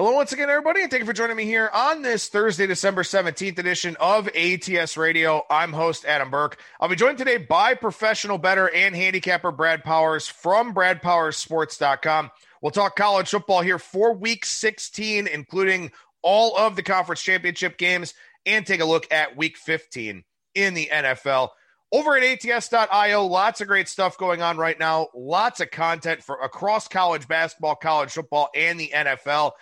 Hello, once again, everybody, and thank you for joining me here on this Thursday, December 17th edition of ATS Radio. I'm host Adam Burke. I'll be joined today by professional better and handicapper Brad Powers from BradPowersSports.com. We'll talk college football here for week 16, including all of the conference championship games, and take a look at week 15 in the NFL. Over at ats.io, lots of great stuff going on right now. Lots of content for across college basketball, college football, and the NFL.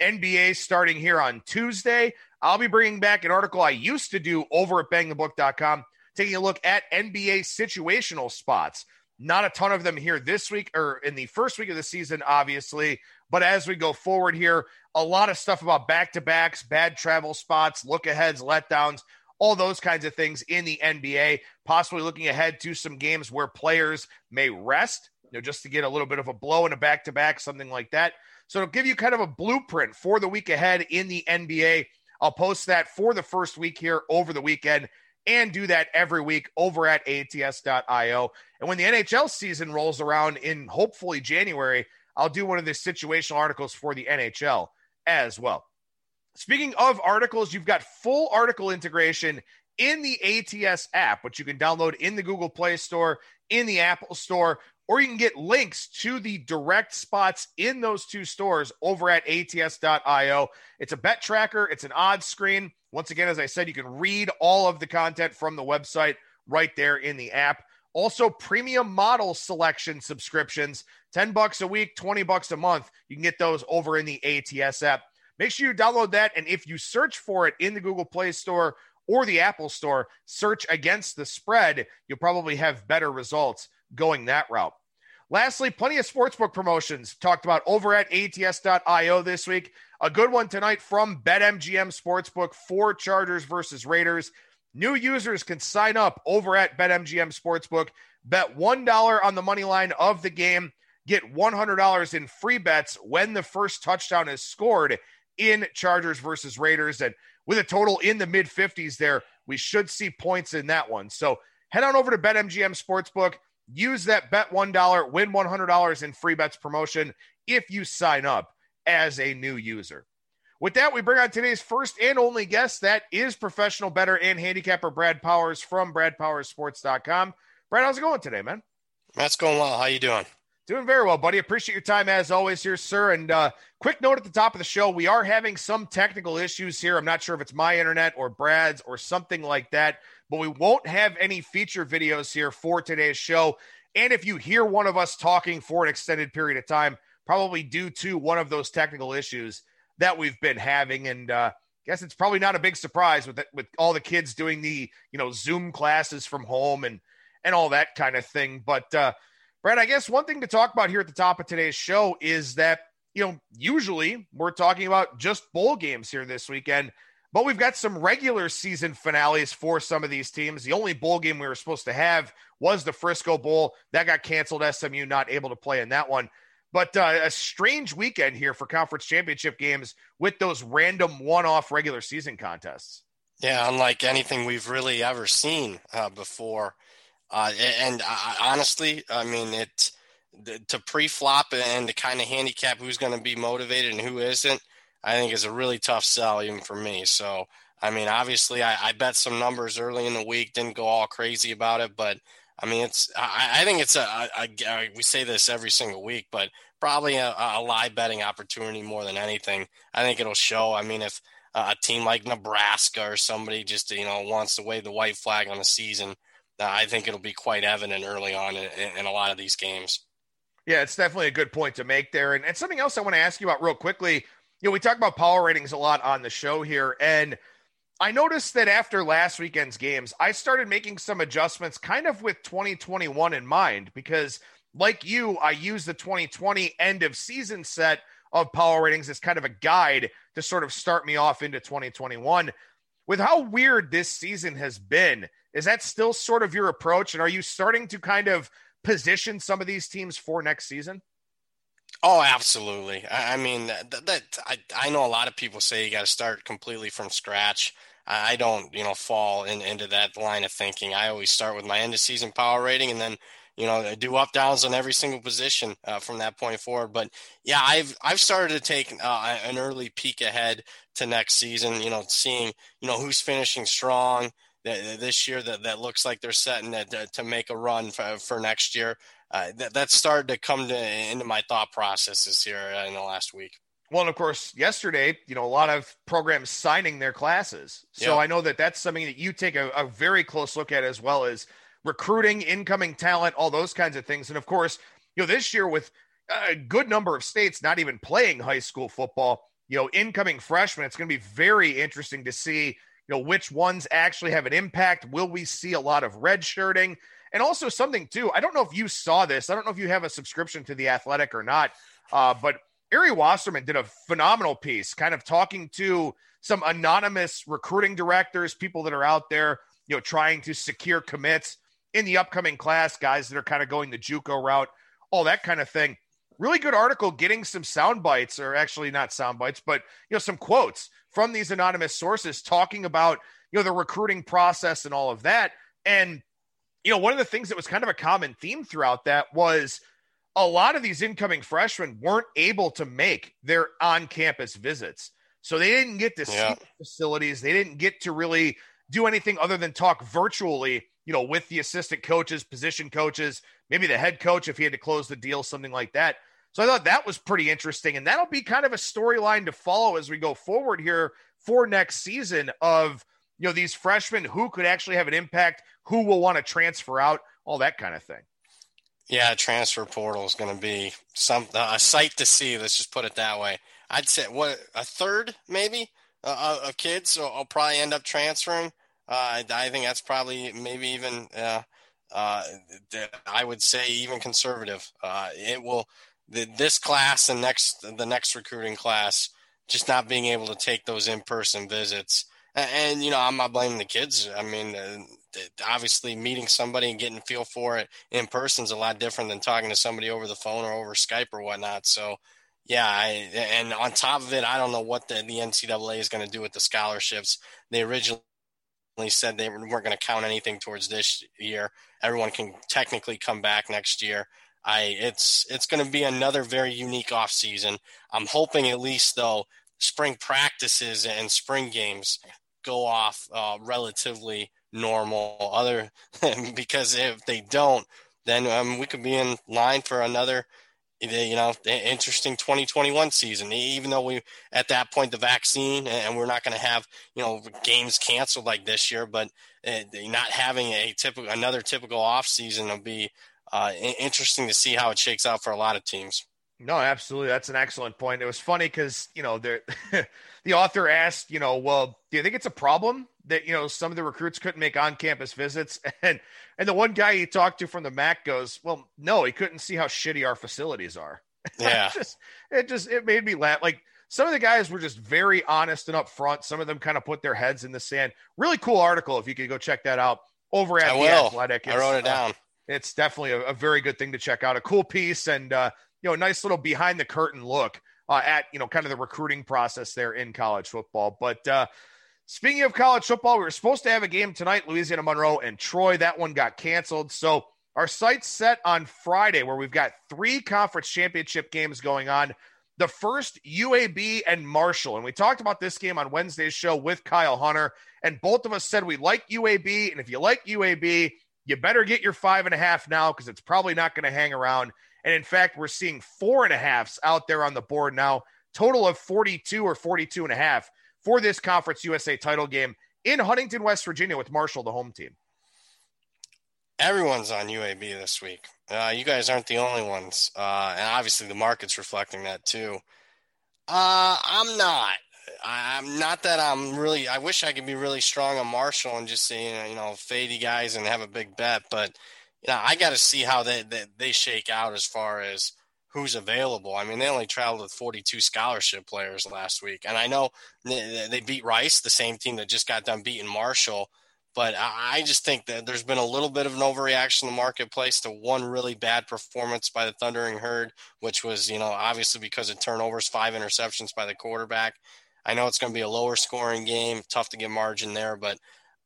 NBA starting here on Tuesday. I'll be bringing back an article I used to do over at bangthebook.com, taking a look at NBA situational spots. Not a ton of them here this week or in the first week of the season, obviously. But as we go forward here, a lot of stuff about back to backs, bad travel spots, look aheads, letdowns, all those kinds of things in the NBA. Possibly looking ahead to some games where players may rest, you know, just to get a little bit of a blow in a back to back, something like that. So it'll give you kind of a blueprint for the week ahead in the NBA. I'll post that for the first week here over the weekend and do that every week over at ats.io. And when the NHL season rolls around in hopefully January, I'll do one of the situational articles for the NHL as well. Speaking of articles, you've got full article integration in the ATS app, which you can download in the Google Play Store, in the Apple Store, or you can get links to the direct spots in those two stores over at ats.io. It's a bet tracker, it's an odds screen. Once again, as I said, you can read all of the content from the website right there in the app. Also, premium model selection subscriptions, 10 bucks a week, 20 bucks a month. You can get those over in the ATS app. Make sure you download that. And if you search for it in the Google Play Store or the Apple Store, search against the spread, you'll probably have better results going that route. Lastly, plenty of sportsbook promotions talked about over at ats.io this week. A good one tonight from BetMGM Sportsbook for Chargers versus Raiders. New users can sign up over at BetMGM Sportsbook, bet $1 on the money line of the game, get $100 in free bets when the first touchdown is scored in Chargers versus Raiders. And with a total in the mid 50s there, we should see points in that one. So head on over to BetMGM Sportsbook Use that bet $1, win $100 in free bets promotion if you sign up as a new user. With that, we bring on today's first and only guest. That is professional better and handicapper Brad Powers from BradPowersSports.com. Brad, how's it going today, man? That's going well. How you doing? Doing very well, buddy. Appreciate your time as always here, sir. And uh, quick note at the top of the show: we are having some technical issues here. I'm not sure if it's my internet or Brad's or something like that but we won't have any feature videos here for today's show. And if you hear one of us talking for an extended period of time, probably due to one of those technical issues that we've been having. And uh, I guess it's probably not a big surprise with with all the kids doing the you know Zoom classes from home and and all that kind of thing. But uh, Brad, I guess one thing to talk about here at the top of today's show is that you know usually we're talking about just bowl games here this weekend. But we've got some regular season finales for some of these teams. The only bowl game we were supposed to have was the Frisco Bowl. That got canceled. SMU not able to play in that one. But uh, a strange weekend here for conference championship games with those random one off regular season contests. Yeah, unlike anything we've really ever seen uh, before. Uh, and uh, honestly, I mean, it to pre flop and to kind of handicap who's going to be motivated and who isn't I think is a really tough sell even for me. So, I mean, obviously, I, I bet some numbers early in the week, didn't go all crazy about it, but I mean, it's I, I think it's a, a, a, we say this every single week, but probably a, a live betting opportunity more than anything. I think it'll show. I mean, if a team like Nebraska or somebody just you know wants to wave the white flag on the season, uh, I think it'll be quite evident early on in, in a lot of these games. Yeah, it's definitely a good point to make there. And, and something else I want to ask you about real quickly you know, we talk about power ratings a lot on the show here, and I noticed that after last weekend's games, I started making some adjustments kind of with 2021 in mind because, like you, I use the 2020 end of season set of power ratings as kind of a guide to sort of start me off into 2021. With how weird this season has been, is that still sort of your approach? And are you starting to kind of position some of these teams for next season? Oh, absolutely. I, I mean, that, that I, I know a lot of people say you got to start completely from scratch. I, don't, you know, fall in, into that line of thinking. I always start with my end of season power rating, and then you know, do up downs on every single position uh, from that point forward. But yeah, I've I've started to take uh, an early peek ahead to next season. You know, seeing you know who's finishing strong this year that, that looks like they're setting to, to make a run for, for next year. Uh, that, that's started to come to, into my thought processes here in the last week. Well, and of course, yesterday, you know, a lot of programs signing their classes. So. I know that that's something that you take a, a very close look at as well as recruiting, incoming talent, all those kinds of things. And of course, you know, this year with a good number of states not even playing high school football, you know, incoming freshmen, it's going to be very interesting to see, you know, which ones actually have an impact. Will we see a lot of red shirting? And also something too, I don't know if you saw this. I don't know if you have a subscription to the Athletic or not, uh, but Ari Wasserman did a phenomenal piece, kind of talking to some anonymous recruiting directors, people that are out there, you know, trying to secure commits in the upcoming class, guys that are kind of going the JUCO route, all that kind of thing. Really good article, getting some sound bites, or actually not sound bites, but you know, some quotes from these anonymous sources talking about you know the recruiting process and all of that. And you know, one of the things that was kind of a common theme throughout that was a lot of these incoming freshmen weren't able to make their on-campus visits. So they didn't get to yeah. see facilities. They didn't get to really do anything other than talk virtually you know, with the assistant coaches, position coaches, maybe the head coach if he had to close the deal, something like that. So I thought that was pretty interesting. And that'll be kind of a storyline to follow as we go forward here for next season of, you know, these freshmen who could actually have an impact, who will want to transfer out, all that kind of thing. Yeah, transfer portal is going to be some a sight to see. Let's just put it that way. I'd say what a third maybe uh, of kids i'll probably end up transferring. Uh, I think that's probably maybe even uh, uh, I would say even conservative. Uh, it will the, this class and next the next recruiting class just not being able to take those in person visits. And, you know, I'm not blaming the kids. I mean, uh, obviously meeting somebody and getting a feel for it in person is a lot different than talking to somebody over the phone or over Skype or whatnot. So. Yeah, I, and on top of it, I don't know what the, the NCAA is going to do with the scholarships. They originally said they weren't going to count anything towards this year. Everyone can technically come back next year. I it's it's going to be another very unique off season. I'm hoping at least though spring practices and spring games go off uh, relatively normal. Other because if they don't, then um, we could be in line for another you know, interesting 2021 season. Even though we at that point the vaccine and we're not going to have you know games canceled like this year, but not having a typical another typical off season will be uh, interesting to see how it shakes out for a lot of teams. No, absolutely. That's an excellent point. It was funny because you know the the author asked, you know, well, do you think it's a problem that you know some of the recruits couldn't make on campus visits? And and the one guy he talked to from the MAC goes well no he couldn't see how shitty our facilities are. Yeah. it just it just it made me laugh like some of the guys were just very honest and upfront. Some of them kind of put their heads in the sand. Really cool article if you could go check that out over at I the will. athletic. It's, i wrote it down. uh, it's definitely a, a, very good thing to check out. A cool piece and uh you know nice little behind the curtain look uh, at you know kind of the recruiting process there in college football but uh Speaking of college football, we were supposed to have a game tonight, Louisiana Monroe and Troy. That one got canceled. So our site's set on Friday, where we've got three conference championship games going on. The first, UAB and Marshall. And we talked about this game on Wednesday's show with Kyle Hunter. And both of us said we like UAB. And if you like UAB, you better get your five and a half now because it's probably not going to hang around. And in fact, we're seeing four and a halves out there on the board now, total of 42 or 42 and a half for this Conference USA title game in Huntington, West Virginia, with Marshall, the home team. Everyone's on UAB this week. Uh, you guys aren't the only ones, uh, and obviously the market's reflecting that too. Uh, I'm not. I'm not that I'm really. I wish I could be really strong on Marshall and just say you know fady guys and have a big bet, but you know I got to see how they, they they shake out as far as who's available. I mean, they only traveled with 42 scholarship players last week, and I know they beat Rice, the same team that just got done beating Marshall. But I just think that there's been a little bit of an overreaction in the marketplace to one really bad performance by the Thundering Herd, which was, you know, obviously because of turnovers, five interceptions by the quarterback. I know it's going to be a lower scoring game, tough to get margin there, but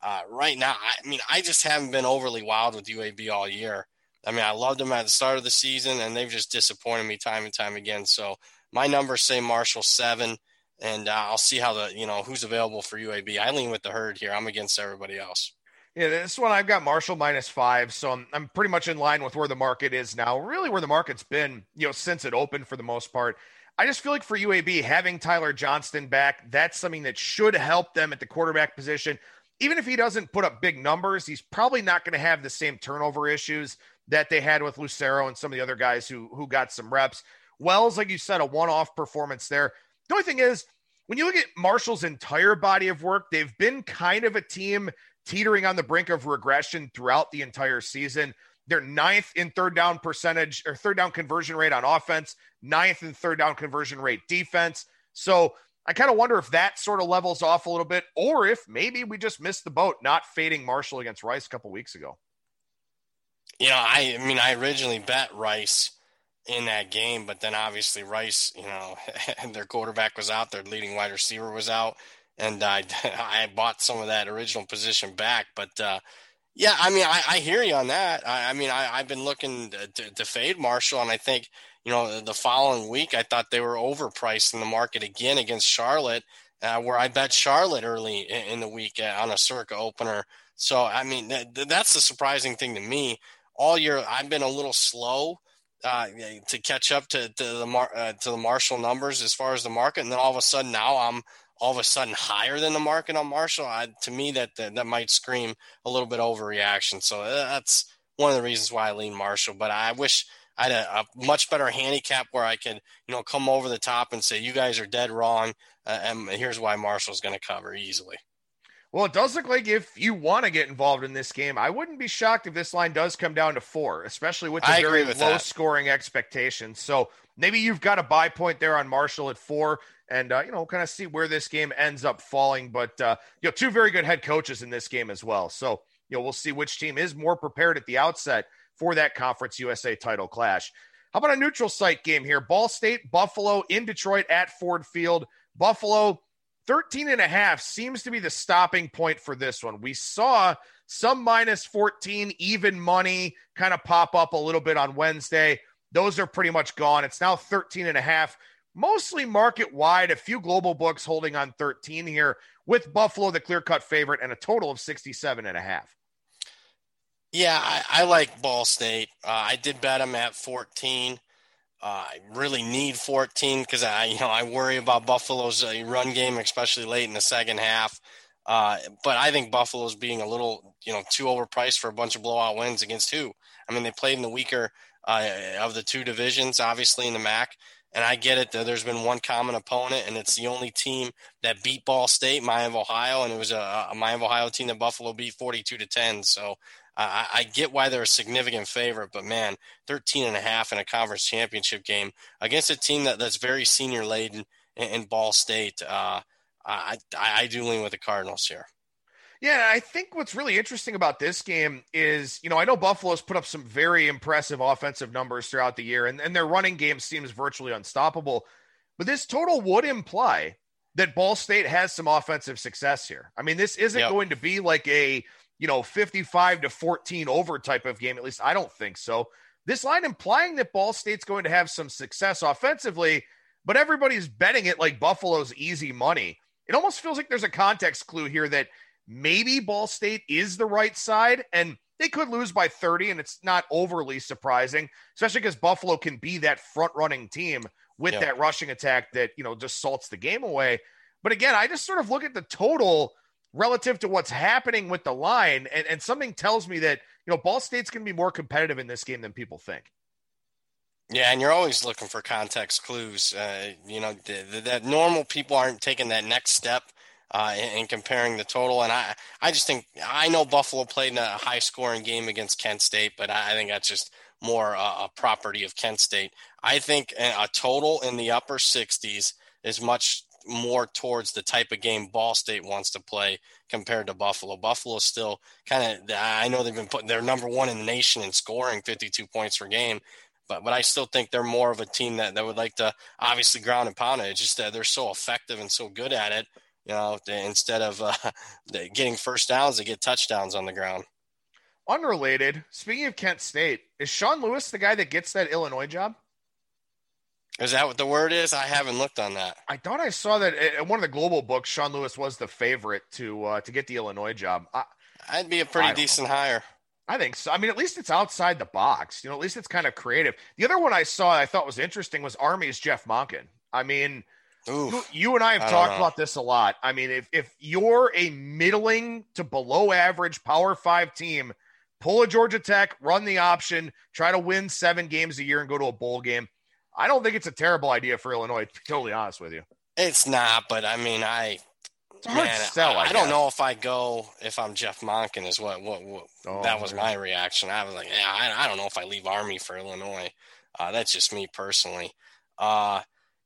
uh, right now, I mean, I just haven't been overly wild with UAB all year. I mean, I loved them at the start of the season, and they've just disappointed me time and time again. So my numbers say Marshall seven, and uh, I'll see how the you know who's available for UAB. I lean with the herd here. I'm against everybody else. Yeah, this one I've got Marshall minus five, so I'm, I'm pretty much in line with where the market is now. Really, where the market's been, you know, since it opened for the most part. I just feel like for UAB having Tyler Johnston back, that's something that should help them at the quarterback position. Even if he doesn't put up big numbers, he's probably not going to have the same turnover issues that they had with Lucero and some of the other guys who who got some reps. Wells, like you said, a one-off performance there. The only thing is, when you look at Marshall's entire body of work, they've been kind of a team teetering on the brink of regression throughout the entire season. They're ninth in third down percentage or third down conversion rate on offense, ninth in third down conversion rate defense. So I kind of wonder if that sort of levels off a little bit, or if maybe we just missed the boat not fading Marshall against Rice a couple weeks ago. You know, I, I mean, I originally bet Rice in that game, but then obviously Rice, you know, their quarterback was out, their leading wide receiver was out, and I I bought some of that original position back. But uh, yeah, I mean, I, I hear you on that. I, I mean, I, I've been looking to, to, fade Marshall, and I think you know the following week I thought they were overpriced in the market again against Charlotte, uh, where I bet Charlotte early in, the week uh, on a Circa opener. So I mean, th- that's the surprising thing to me. All year I've been a little slow. Uh, to catch up to, to the Mar- uh, to the Marshall numbers as far as the market, and then all of a sudden now I'm all of a sudden higher than the market on Marshall, I, to me that, that, that might scream a little bit overreaction. So uh, that's one of the reasons why I lean Marshall. But I wish I had a, a much better handicap where I could you know come over the top and say you guys are dead wrong, uh, and here's why Marshall's going to cover easily. Well, it does look like if you want to get involved in this game, I wouldn't be shocked if this line does come down to four, especially with the I very low that. scoring expectations. So maybe you've got a buy point there on Marshall at four and uh, you know kind of see where this game ends up falling. But uh, you know, two very good head coaches in this game as well. So you know, we'll see which team is more prepared at the outset for that Conference USA title clash. How about a neutral site game here? Ball State, Buffalo in Detroit at Ford Field. Buffalo 13 and a half seems to be the stopping point for this one. We saw some minus 14 even money kind of pop up a little bit on Wednesday. Those are pretty much gone. It's now 13 and a half mostly market wide. A few global books holding on 13 here with Buffalo, the clear cut favorite, and a total of 67 and a half. Yeah, I, I like Ball State. Uh, I did bet them at 14. Uh, I really need 14 because I, you know, I worry about Buffalo's uh, run game, especially late in the second half. Uh, but I think Buffalo's being a little, you know, too overpriced for a bunch of blowout wins against who? I mean, they played in the weaker uh, of the two divisions, obviously in the MAC. And I get it that there's been one common opponent, and it's the only team that beat Ball State, Miami of Ohio, and it was a, a Miami of Ohio team that Buffalo beat 42 to 10. So uh, I, get why they're a significant favorite, but man, 13 and a half in a conference championship game against a team that, that's very senior laden in, in Ball State. Uh, I, I, I do lean with the Cardinals here. Yeah, I think what's really interesting about this game is, you know, I know Buffalo's put up some very impressive offensive numbers throughout the year, and, and their running game seems virtually unstoppable. But this total would imply that Ball State has some offensive success here. I mean, this isn't yep. going to be like a, you know, 55 to 14 over type of game. At least I don't think so. This line implying that Ball State's going to have some success offensively, but everybody's betting it like Buffalo's easy money. It almost feels like there's a context clue here that maybe Ball State is the right side and they could lose by 30 and it's not overly surprising, especially because Buffalo can be that front running team with that rushing attack that, you know, just salts the game away. But again, I just sort of look at the total relative to what's happening with the line and, and something tells me that, you know, Ball State's going to be more competitive in this game than people think. Yeah, and you're always looking for context clues. Uh, you know, that normal people aren't taking that next step uh, in, comparing the total. And I, I just think I know Buffalo played in a high scoring game against Kent State, but I, I think that's just more uh, a property of Kent State. I think a total in the upper 60s is much more towards the type of game Ball State wants to play compared to Buffalo. Buffalo still kind of, I know they've been putting, they're number one in the nation in scoring 52 points per game. But, but I still think they're more of a team that, that would like to obviously ground and pound it. It's just that they're so effective and so good at it you know, instead of uh, getting first downs, they get touchdowns on the ground. unrelated. Speaking of Kent State, is Sean Lewis the guy that gets that Illinois job? Is that what the word is? I haven't looked on that. I thought I saw that in one of the global books. Sean Lewis was the favorite to uh, to get the Illinois job. I, would be a pretty decent know. hire. I think so. I mean, at least it's outside the box. You know, at least it's kind of creative. The other one I saw I thought was interesting was Army's Jeff Monken. I mean, you, you, and I have I talked about this a lot. I mean, if if you're a middling to below average Power Five team, pull a Georgia Tech, run the option, try to win seven games a year, and go to a bowl game. I don't think it's a terrible idea for Illinois. To be totally honest with you, it's not. But I mean, I man, sell, I, I, don't know if I go if I'm Jeff Monken is what what, what oh, that was man. my reaction. I was like, yeah, I, I, don't know if I leave Army for Illinois. Uh, that's just me personally. Uh,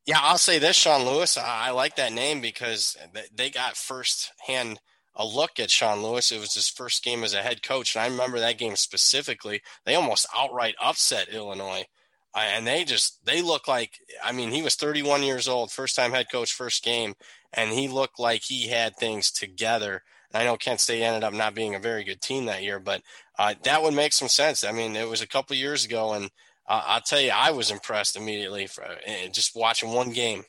yeah, I'll say this, Sean Lewis. I, I like that name because they got first hand a look at Sean Lewis. It was his first game as a head coach, and I remember that game specifically. They almost outright upset Illinois and they just they look like I mean he was 31 years old, first time head coach, first game, and he looked like he had things together. And I know Kent State ended up not being a very good team that year, but uh, that would make some sense. I mean, it was a couple years ago, and uh, I'll tell you, I was impressed immediately for uh, just watching one game.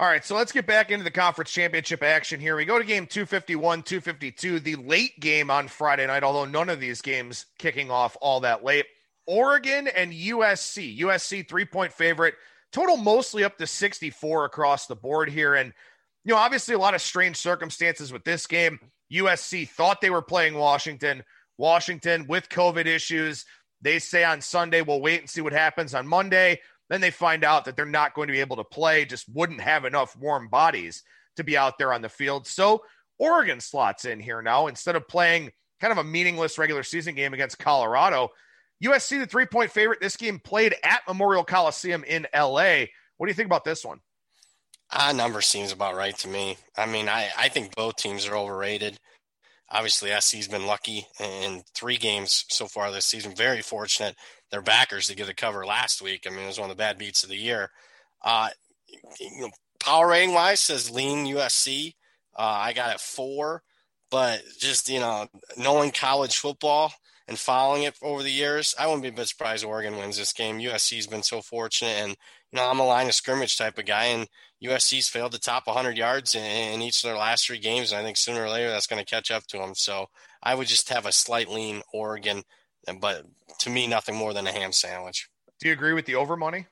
All right, so let's get back into the conference championship action here. We go to game 251, 252, the late game on Friday night, although none of these games kicking off all that late. Oregon and USC. USC three point favorite, total mostly up to 64 across the board here. And, you know, obviously a lot of strange circumstances with this game. USC thought they were playing Washington. Washington with COVID issues. They say on Sunday, we'll wait and see what happens on Monday. Then they find out that they're not going to be able to play, just wouldn't have enough warm bodies to be out there on the field. So Oregon slots in here now instead of playing kind of a meaningless regular season game against Colorado. USC, the three point favorite. This game played at Memorial Coliseum in LA. What do you think about this one? Ah, number seems about right to me. I mean, I, I think both teams are overrated. Obviously, SC's been lucky in three games so far this season. Very fortunate. Their backers to get a cover last week. I mean, it was one of the bad beats of the year. Uh, you know, power rating wise says lean USC. Uh, I got it four, but just you know, knowing college football, and following it over the years, I wouldn't be a bit surprised Oregon wins this game. USC's been so fortunate, and you know I'm a line of scrimmage type of guy, and USC's failed to top 100 yards in, in each of their last three games, and I think sooner or later that's going to catch up to them. So I would just have a slight lean Oregon, but to me, nothing more than a ham sandwich. Do you agree with the over money?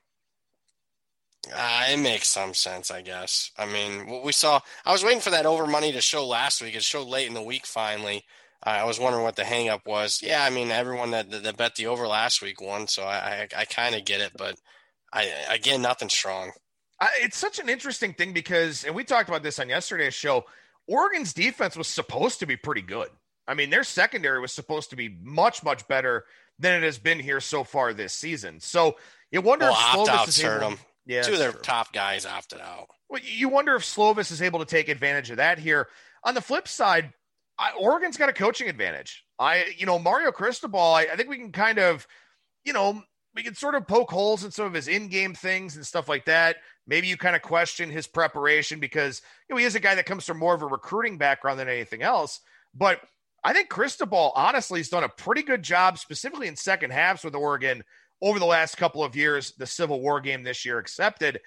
Uh, it makes some sense, I guess. I mean, what we saw, I was waiting for that over money to show last week. It showed late in the week finally. I was wondering what the hangup was. Yeah, I mean, everyone that, that bet the over last week won, so I, I, I kind of get it, but I again, nothing strong. it's such an interesting thing because, and we talked about this on yesterday's show. Oregon's defense was supposed to be pretty good. I mean, their secondary was supposed to be much, much better than it has been here so far this season. So you wonder well, if Slovis is able. Them. Yeah, two of their true. top guys opted out. Well, you wonder if Slovis is able to take advantage of that here. On the flip side, I, Oregon's got a coaching advantage. I, you know, Mario Cristobal, I, I think we can kind of, you know, we can sort of poke holes in some of his in-game things and stuff like that. Maybe you kind of question his preparation because you know he is a guy that comes from more of a recruiting background than anything else. But I think Cristobal honestly has done a pretty good job, specifically in second halves with Oregon over the last couple of years. The Civil War game this year accepted.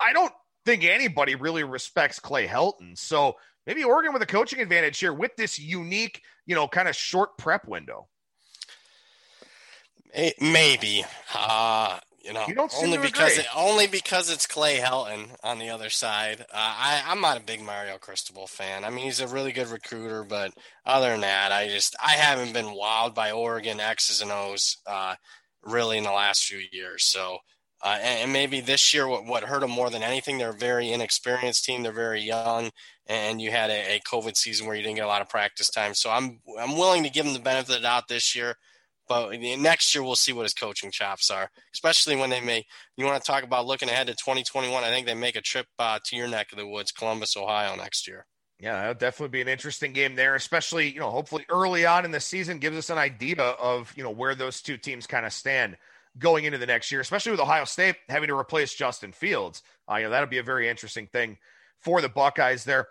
I don't think anybody really respects Clay Helton. So maybe Oregon with a coaching advantage here with this unique, you know, kind of short prep window. Maybe, uh, you know, you only because it, only because it's Clay Helton on the other side. Uh, I, I'm not a big Mario Cristobal fan. I mean, he's a really good recruiter, but other than that, I just I haven't been wowed by Oregon X's and O's uh, really in the last few years. So. Uh, and, and, maybe this year, what, what hurt them more than anything, they're a very inexperienced team. They're very young and you had a, a, COVID season where you didn't get a lot of practice time. So I'm I'm willing to give him the benefit of the doubt this year, but next year we'll see what his coaching chops are. Especially when they may you want to talk about looking ahead to 2021. I think they make a trip uh, to your neck of the woods, Columbus, Ohio, next year. Yeah, that'll definitely be an interesting game there, especially you know hopefully early on in the season gives us an idea of you know where those two teams kind of stand going into the next year, especially with Ohio State having to replace Justin Fields. Uh, you know that'll be a very interesting thing for the Buckeyes there.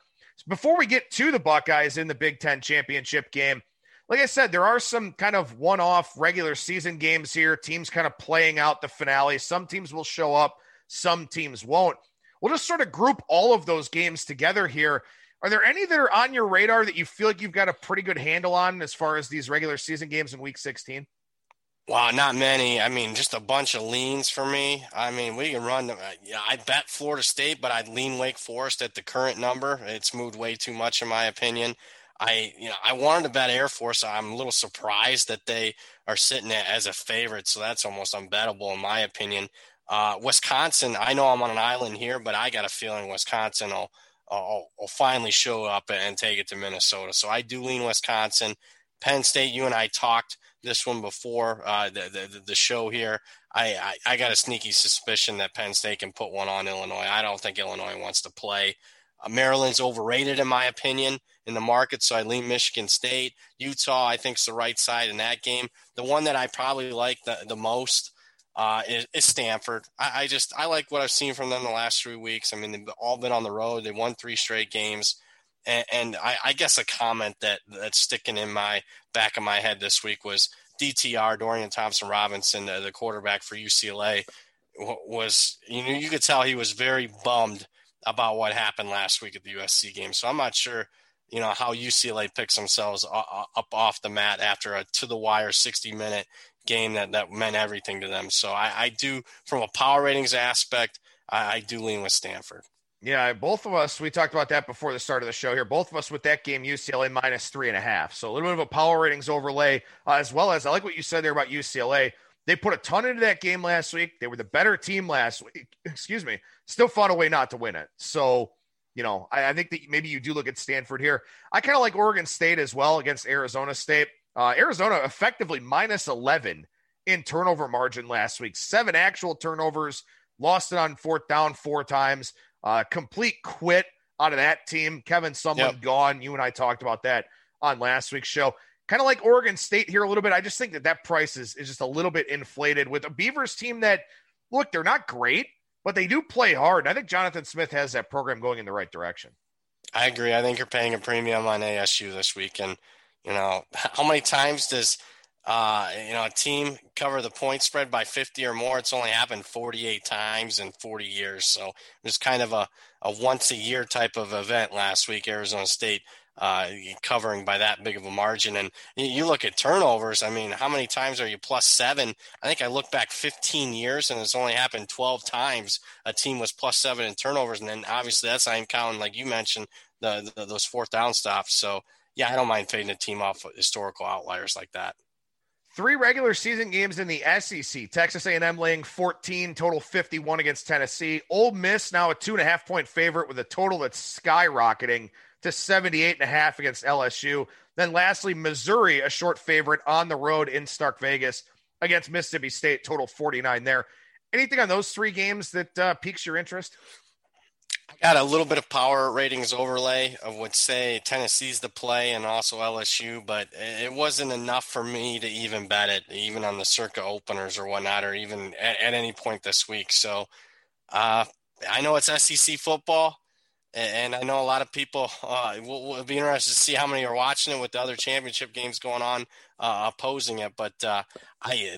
Before we get to the Buckeyes in the Big Ten championship game, like I said, there are some kind of one off regular season games here, teams kind of playing out the finale. Some teams will show up, some teams won't. We'll just sort of group all of those games together here. Are there any that are on your radar that you feel like you've got a pretty good handle on as far as these regular season games in week 16? Wow, not many. I mean, just a bunch of leans for me. I mean, we can run. Yeah, I bet Florida State, but I'd lean Wake Forest at the current number. It's moved way too much, in my opinion. I, you know, I wanted to bet Air Force. I'm a little surprised that they are sitting as a favorite, so that's almost unbettable, in my opinion. Uh, Wisconsin, I know I'm on an island here, but I got a feeling Wisconsin will, will, will finally show up and take it to Minnesota. So I do lean Wisconsin. Penn State, you and I talked this one before uh, the, the, the show here. I, I, I got a sneaky suspicion that Penn State can put one on Illinois. I don't think Illinois wants to play. Uh, Maryland's overrated in my opinion in the market, so I lean Michigan State. Utah, I think, is the right side in that game. The one that I probably like the, the most uh, is, is, Stanford. I, I, just I like what I've seen from them the last three weeks. I mean, they've all been on the road. They won three straight games. And, and I, I, guess a comment that that's sticking in my back of my head this week was DTR Dorian Thompson Robinson, the, the quarterback for UCLA, was you know you could tell he was very bummed about what happened last week at the USC game. So I'm not sure you know how UCLA picks themselves up off the mat after a to the wire 60 minute game that that meant everything to them. So I, I do from a power ratings aspect, I, I do lean with Stanford. Yeah, both of us, we talked about that before the start of the show here. Both of us with that game, UCLA minus three and a half. So a little bit of a power ratings overlay, uh, as well as I like what you said there about UCLA. They put a ton into that game last week. They were the better team last week. Excuse me. Still found a way not to win it. So, you know, I, I think that maybe you do look at Stanford here. I kind of like Oregon State as well against Arizona State. Uh, Arizona effectively minus 11 in turnover margin last week. Seven actual turnovers, lost it on fourth down four times. Uh, complete quit out of that team. Kevin Sumlin yep. gone. You and I talked about that on last week's show. Kind of like Oregon State here a little bit. I just think that that price is, is just a little bit inflated with a Beavers team that, look, they're not great, but they do play hard. I think Jonathan Smith has that program going in the right direction. I agree. I think you're paying a premium on ASU this week. And, you know, how many times does – uh, you know, a team cover the point spread by 50 or more. It's only happened 48 times in 40 years. So it was kind of a, a once a year type of event last week, Arizona State uh, covering by that big of a margin. And you look at turnovers. I mean, how many times are you plus seven? I think I look back 15 years and it's only happened 12 times a team was plus seven in turnovers. And then obviously that's even counting, like you mentioned, the, the those fourth down stops. So yeah, I don't mind fading a team off historical outliers like that. Three regular season games in the SEC. Texas A&M laying 14, total 51 against Tennessee. Ole Miss now a two and a half point favorite with a total that's skyrocketing to 78 and a half against LSU. Then lastly, Missouri, a short favorite on the road in Stark Vegas against Mississippi State, total 49 there. Anything on those three games that uh, piques your interest? Got a little bit of power ratings overlay of would say Tennessee's the play and also LSU, but it wasn't enough for me to even bet it, even on the Circa openers or whatnot, or even at, at any point this week. So uh, I know it's SEC football, and I know a lot of people uh, will, will, be interested to see how many are watching it with the other championship games going on, uh, opposing it. But uh, I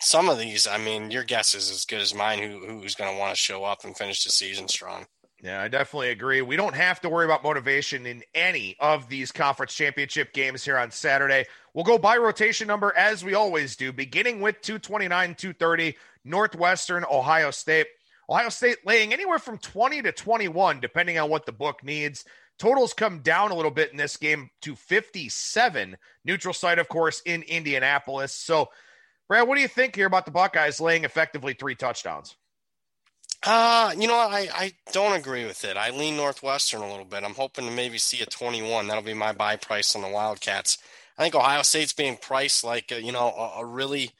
some of these, I mean, your guess is as good as mine. Who who's going to want to show up and finish the season strong? Yeah, I definitely agree. We don't have to worry about motivation in any of these conference championship games here on Saturday. We'll go by rotation number as we always do, beginning with 229, 230, Northwestern, Ohio State. Ohio State laying anywhere from 20 to 21, depending on what the book needs. Totals come down a little bit in this game to 57. Neutral site, of course, in Indianapolis. So, Brad, what do you think here about the Buckeyes laying effectively three touchdowns? Uh, you know, I, I don't agree with it. I lean Northwestern a little bit. I'm hoping to maybe see a 21. That'll be my buy price on the Wildcats. I think Ohio State's being priced like, a, you know, a, a, really,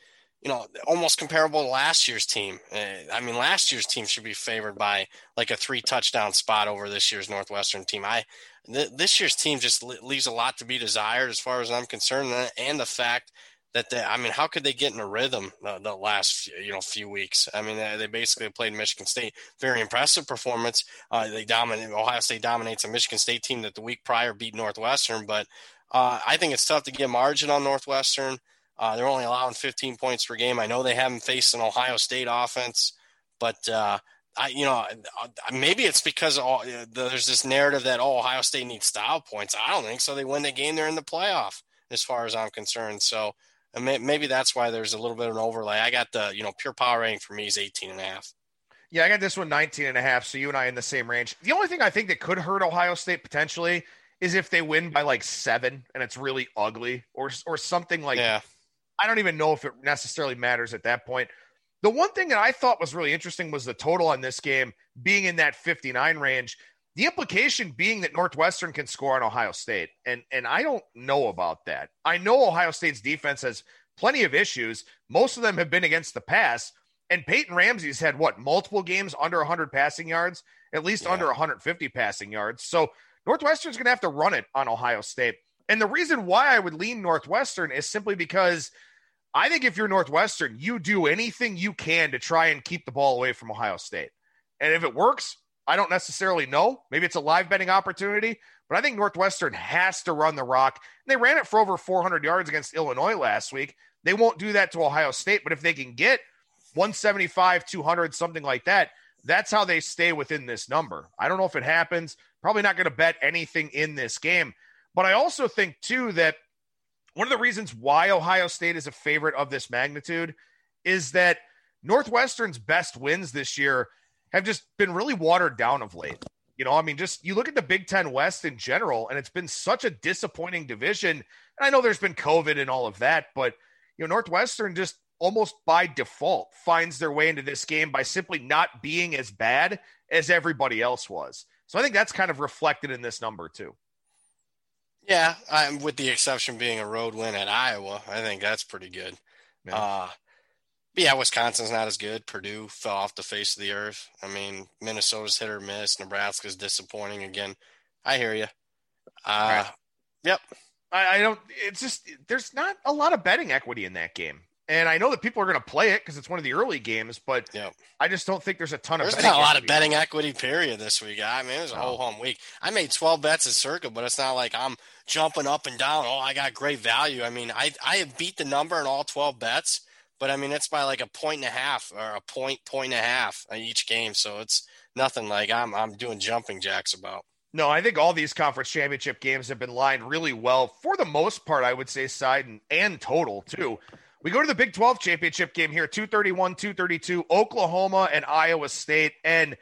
you know, almost comparable to last year's team. Uh, I mean, last year's team should be favored by like a three touchdown spot over this year's Northwestern team. I, th- this year's team just leaves a lot to be desired as far as I'm concerned. And the fact that they, I mean, how could they get in a rhythm the, last you know few weeks? I mean, they, they, basically played Michigan State. Very impressive performance. Uh, they dominate. Ohio State dominates a Michigan State team that the week prior beat Northwestern, but Uh, I think it's tough to get margin on Northwestern. Uh, they're only allowing 15 points per game. I know they haven't faced an Ohio State offense, but uh, I, you know, maybe it's because all, there's this narrative that oh, Ohio State needs style points. I don't think so. They win the game, they're in the playoff, as far as I'm concerned. So maybe that's why there's a little bit of an overlay. I got the you know pure power rating for me is 18 and a half. Yeah, I got this one 19 and a half. So you and I in the same range. The only thing I think that could hurt Ohio State potentially is if they win by like seven and it's really ugly or or something like. Yeah. I don't even know if it necessarily matters at that point. The one thing that I thought was really interesting was the total on this game being in that 59 range. The implication being that Northwestern can score on Ohio State. And and I don't know about that. I know Ohio State's defense has plenty of issues. Most of them have been against the pass. And Peyton Ramsey's had what multiple games under 100 passing yards, at least yeah. under 150 passing yards. So Northwestern's going to have to run it on Ohio State. And the reason why I would lean Northwestern is simply because I think if you're Northwestern, you do anything you can to try and keep the ball away from Ohio State. And if it works, I don't necessarily know. Maybe it's a live betting opportunity, but I think Northwestern has to run the rock. They ran it for over 400 yards against Illinois last week. They won't do that to Ohio State, but if they can get 175, 200, something like that. That's how they stay within this number. I don't know if it happens. Probably not going to bet anything in this game. But I also think, too, that one of the reasons why Ohio State is a favorite of this magnitude is that Northwestern's best wins this year have just been really watered down of late. You know, I mean, just you look at the Big Ten West in general, and it's been such a disappointing division. And I know there's been COVID and all of that, but, you know, Northwestern just almost by default finds their way into this game by simply not being as bad as everybody else was. So I think that's kind of reflected in this number too. Yeah, I'm, with the exception being a road win at Iowa, I think that's pretty good. Yeah. Uh, yeah, Wisconsin's not as good. Purdue fell off the face of the earth. I mean, Minnesota's hit or miss. Nebraska's disappointing again. I hear you. Uh, right. Yep. I, I don't. It's just there's not a lot of betting equity in that game. And I know that people are going to play it because it's one of the early games, but yep. I just don't think there's a ton there's of. There's not a lot of betting equity period this week. I mean, it was a whole home week. I made 12 bets at Circa, but it's not like I'm jumping up and down. Oh, I got great value. I mean, I I have beat the number in all 12 bets, but I mean it's by like a point and a half or a point point and a half each game. So it's nothing like I'm I'm doing jumping jacks about. No, I think all these conference championship games have been lined really well for the most part. I would say side and, and total too. We go to the Big 12 championship game here 231, 232, Oklahoma and Iowa State. And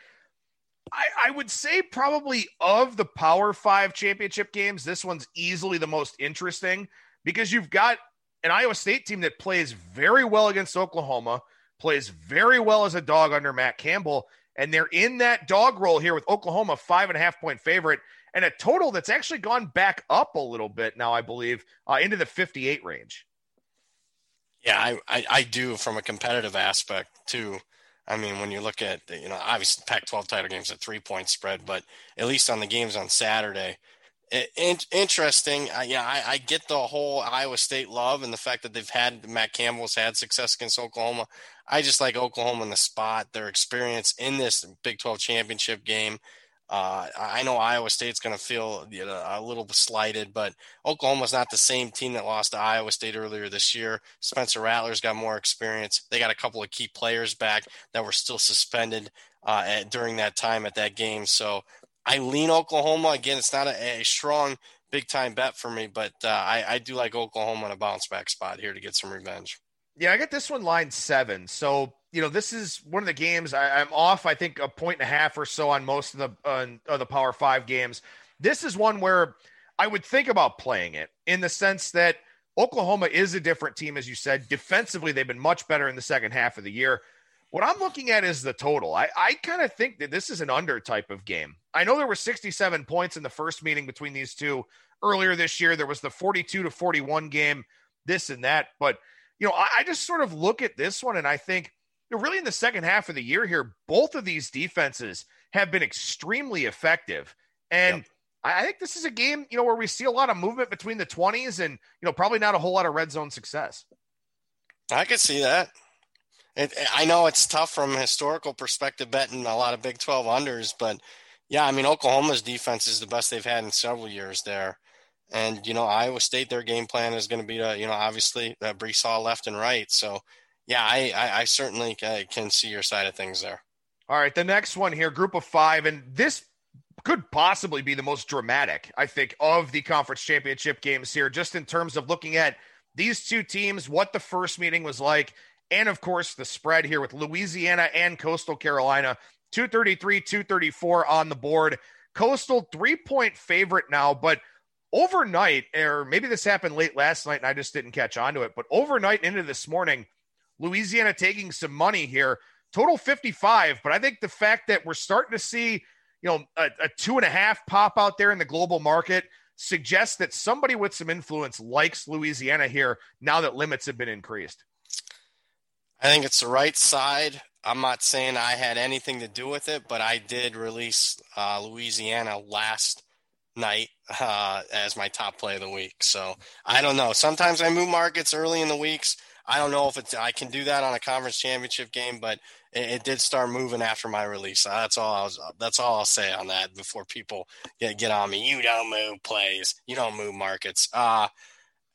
I, I, would say, probably of the Power Five championship games, this one's easily the most interesting because you've got an Iowa State team that plays very well against Oklahoma, plays very well as a dog under Matt Campbell. And they're in that dog role here with Oklahoma, five and a half point favorite, and a total that's actually gone back up a little bit now, I believe, uh, into the 58 range. Yeah, I, I, I, do from a competitive aspect too. I mean, when you look at the, you know, obviously Pac-12 title games a three-point spread, but at least on the games on Saturday, it, interesting. Uh, yeah, I, I, get the whole Iowa State love and the fact that they've had Matt Campbell's had success against Oklahoma. I just like Oklahoma in the spot, their experience in this Big 12 championship game. Uh, I know Iowa State's going to feel you know, a little slighted, but Oklahoma's not the same team that lost to Iowa State earlier this year. Spencer Rattler's got more experience. They got a couple of key players back that were still suspended uh, at, during that time at that game. So I lean Oklahoma. Again, it's not a, a strong big time bet for me, but uh, I, I do like Oklahoma in a bounce back spot here to get some revenge. Yeah, I got this one line seven. So you know, this is one of the games I, am off. I think a point and a half or so on most of the uh, of the Power Five games. This is one where I would think about playing it in the sense that Oklahoma is a different team, as you said. Defensively, they've been much better in the second half of the year. What I'm looking at is the total. I, I kind of think that this is an under type of game. I know there were 67 points in the first meeting between these two earlier this year. There was the 42 to 41 game, this and that. But, you know, I, I just sort of look at this one and I think you know, really in the second half of the year here, both of these defenses have been extremely effective. And yep. I think this is a game, you know, where we see a lot of movement between the 20s and, you know, probably not a whole lot of red zone success. I could see that. It, I know it's tough from a historical perspective betting a lot of Big 12 unders, but yeah, I mean, Oklahoma's defense is the best they've had in several years there. And you know, Iowa State, their game plan is going to be to you know obviously uh, Breece Hall left and right. So yeah, I I, I certainly can see your side of things there. All right, the next one here, group of five, and this could possibly be the most dramatic, I think, of the conference championship games here, just in terms of looking at these two teams, what the first meeting was like, and of course the spread here with Louisiana and Coastal Carolina, 233, 234 on the board. Coastal three point favorite now, but overnight, or maybe this happened late last night and I just didn't catch on to it, but overnight into this morning, Louisiana taking some money here, total 55. But I think the fact that we're starting to see you know, a, a two and a half pop out there in the global market suggests that somebody with some influence likes Louisiana here now that limits have been increased. I think it's the right side. I'm not saying I had anything to do with it, but I did release uh, Louisiana last night uh, as my top play of the week. So I don't know. Sometimes I move markets early in the weeks. I don't know if it's I can do that on a conference championship game, but it, it, did start moving after my release. That's all I was. That's all I'll say on that before people get get on me. You don't move plays. You don't move markets. Uh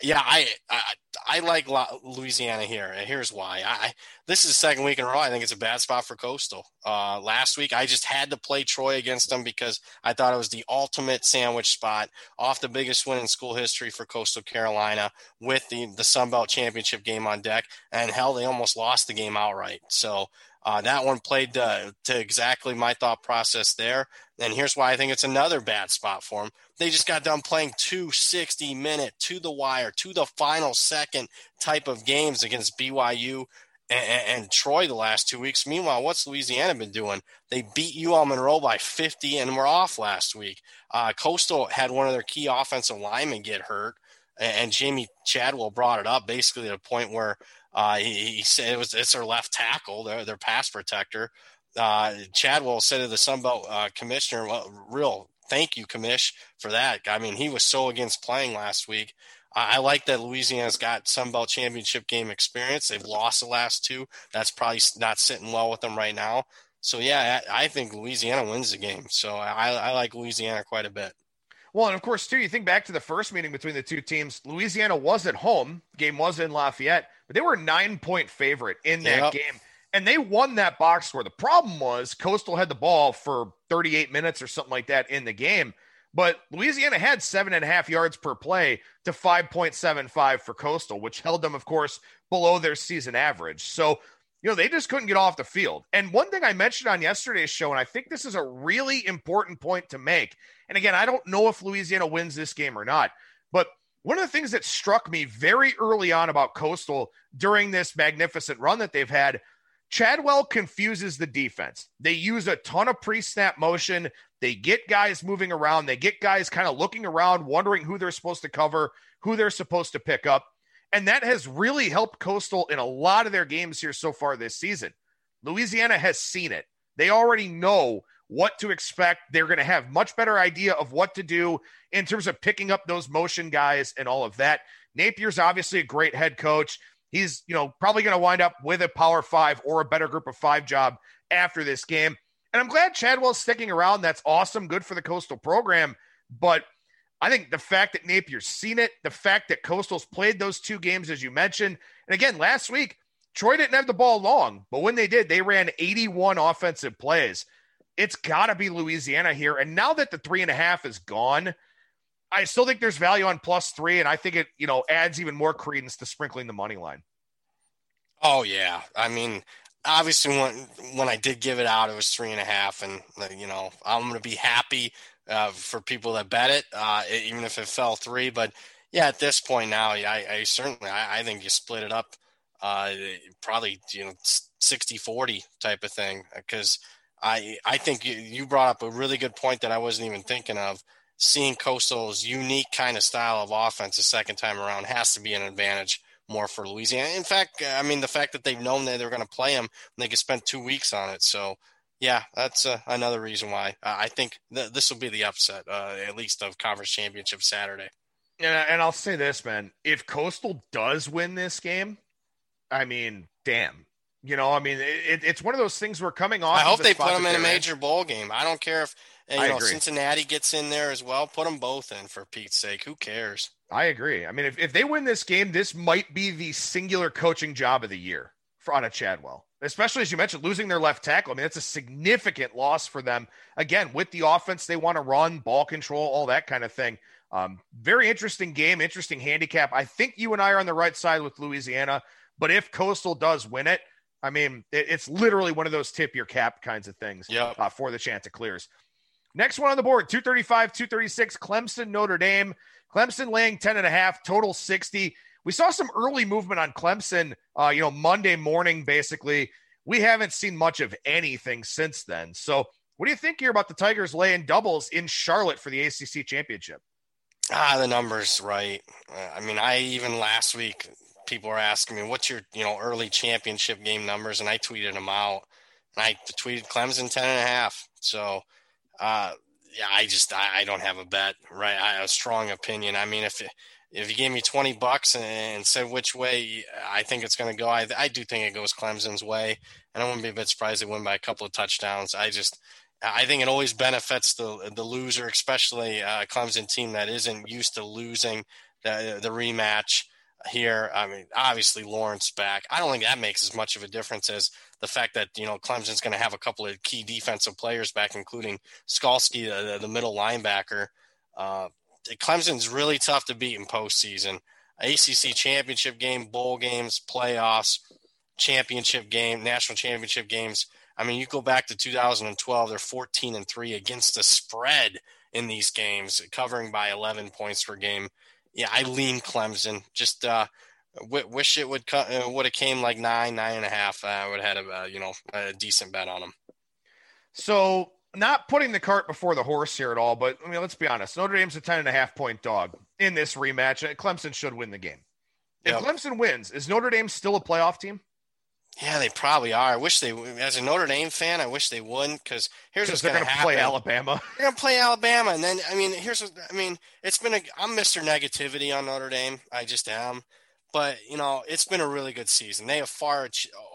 yeah, I, I I, like Louisiana here. And here's why. I this is the second week in a row. I think it's a bad spot for Coastal. Uh, last week I just had to play Troy against them because I thought it was the ultimate sandwich spot off the biggest win in school history for Coastal Carolina with the the Sun Belt championship game on deck. And hell, they almost lost the game outright. So uh, that one played to exactly my thought process there. And here's why I think it's another bad spot for them. They just got done playing two 60 minute to the wire, to the final second type of games against BYU and, and, Troy the last two weeks. Meanwhile, what's Louisiana been doing? They beat UL Monroe by 50 and were off last week. Uh, Coastal had one of their key offensive linemen get hurt, and, and Jamey Chadwell brought it up basically to the point where uh, he, he, said it was it's their left tackle, their their pass protector. Uh, Chadwell said to the Sunbelt uh, commissioner, well, "Real thank you, commish, for that." I mean, he was so against playing last week. I, I like that Louisiana's got Sunbelt championship game experience. They've lost the last two. That's probably not sitting well with them right now. So yeah, I, I think Louisiana wins the game. So I, I like Louisiana quite a bit. Well, and of course, too, you think back to the first meeting between the two teams. Louisiana was at home. Game was in Lafayette, but they were a nine point favorite in that yep. game. And they won that box score. The problem was Coastal had the ball for 38 minutes or something like that in the game. But Louisiana had seven and a half yards per play to 5.75 for Coastal, which held them, of course, below their season average. So, you know, they just couldn't get off the field. And one thing I mentioned on yesterday's show, and I think this is a really important point to make, and again, I don't know if Louisiana wins this game or not, but one of the things that struck me very early on about Coastal during this magnificent run that they've had, Chadwell confuses the defense. They use a ton of pre snap motion. They get guys moving around. They get guys kind of looking around, wondering who they're supposed to cover, who they're supposed to pick up. And that has really helped Coastal in a lot of their games here so far this season. Louisiana has seen it. They already know what to expect. They're going to have much better idea of what to do in terms of picking up those motion guys and all of that. Napier's obviously a great head coach. He's, you know, probably going to wind up with a power five or a better group of five job after this game. And I'm glad Chadwell's sticking around. That's awesome. Good for the Coastal program. But I think the fact that Napier's seen it, the fact that Coastal's played those two games, as you mentioned, and again, last week, Troy didn't have the ball long, but when they did, they ran 81 offensive plays it's got to be Louisiana here. And now that the three and a half is gone, I still think there's value on plus three, and I think it you know adds even more credence to sprinkling the money line. Oh yeah, I mean, obviously when when I did give it out, it was three and a half, and uh, you know I'm going to be happy uh, for people that bet it, uh, even if it fell three. But yeah, at this point now, I, I certainly I, I, think you split it up, uh, probably you know 60-40 type of thing because I I think you brought up a really good point that I wasn't even thinking of. Seeing Coastal's unique kind of style of offense the second time around has to be an advantage more for Louisiana. In fact, I mean the fact that they've known that they're going to play them, they could spend two weeks on it. So yeah, that's uh, another reason why uh, I think th- this will be the upset, uh, at least of conference championship Saturday. And, and I'll say this, man: if Coastal does win this game, I mean, damn, you know, I mean, it, it's one of those things we're coming off. I hope they put them in a major bowl game. I don't care if And, you I know, agree. Cincinnati gets in there as well. Put them both in for Pete's sake. Who cares? I agree. I mean, if, if they win this game, this might be the singular coaching job of the year for on a Chadwell, especially as you mentioned, losing their left tackle. I mean, that's a significant loss for them. Again, with the offense they want to run, ball control, all that kind of thing. Um, very interesting game, interesting handicap. I think you and I are on the right side with Louisiana, but if Coastal does win it, I mean, it, it's literally one of those tip your cap kinds of things yep. uh, for the chance it clears. Next one on the board 235, 236, Clemson, Notre Dame. Clemson laying 10 and a half, total 60. We saw some early movement on Clemson, uh, you know, Monday morning, basically. We haven't seen much of anything since then. So, what do you think here about the Tigers laying doubles in Charlotte for the ACC championship? Ah, the numbers, right. Uh, I mean, I even last week, people were asking me, what's your, you know, early championship game numbers? And I tweeted them out. And I tweeted Clemson 10 and a half. So, uh, yeah, I just I, I, don't have a bet, right? I have a strong opinion. I mean, if if you gave me twenty bucks and said which way I think it's going to go, I, I do think it goes Clemson's way, and I wouldn't be a bit surprised they win by a couple of touchdowns. I just I think it always benefits the the loser, especially a Clemson team that isn't used to losing the the rematch here. I mean, obviously Lawrence back. I don't think that makes as much of a difference as the fact that you know Clemson's going to have a couple of key defensive players back, including Skalski, the, the middle linebacker. Uh, Clemson's really tough to beat in postseason. ACC championship game, bowl games, playoffs, championship game, national championship games. I mean, you go back to 2012; they're 14 and three against the spread in these games, covering by 11 points per game. Yeah, I lean Clemson. Just uh, w- wish it would uh, would have came like nine, nine and a half. Uh, I would have had a uh, you know a decent bet on them. So not putting the cart before the horse here at all, but I mean, let's be honest. Notre Dame's a 10 and a half point dog in this rematch. Clemson should win the game. If yep. Clemson wins, is Notre Dame still a playoff team? Yeah, they probably are. I wish they, as a Notre Dame fan, I wish they wouldn't because here's what's going to Play Alabama. They're going to play Alabama, and then I mean, here's what I mean. It's been a. I'm Mr. Negativity on Notre Dame. I just am. But you know, it's been a really good season. They have far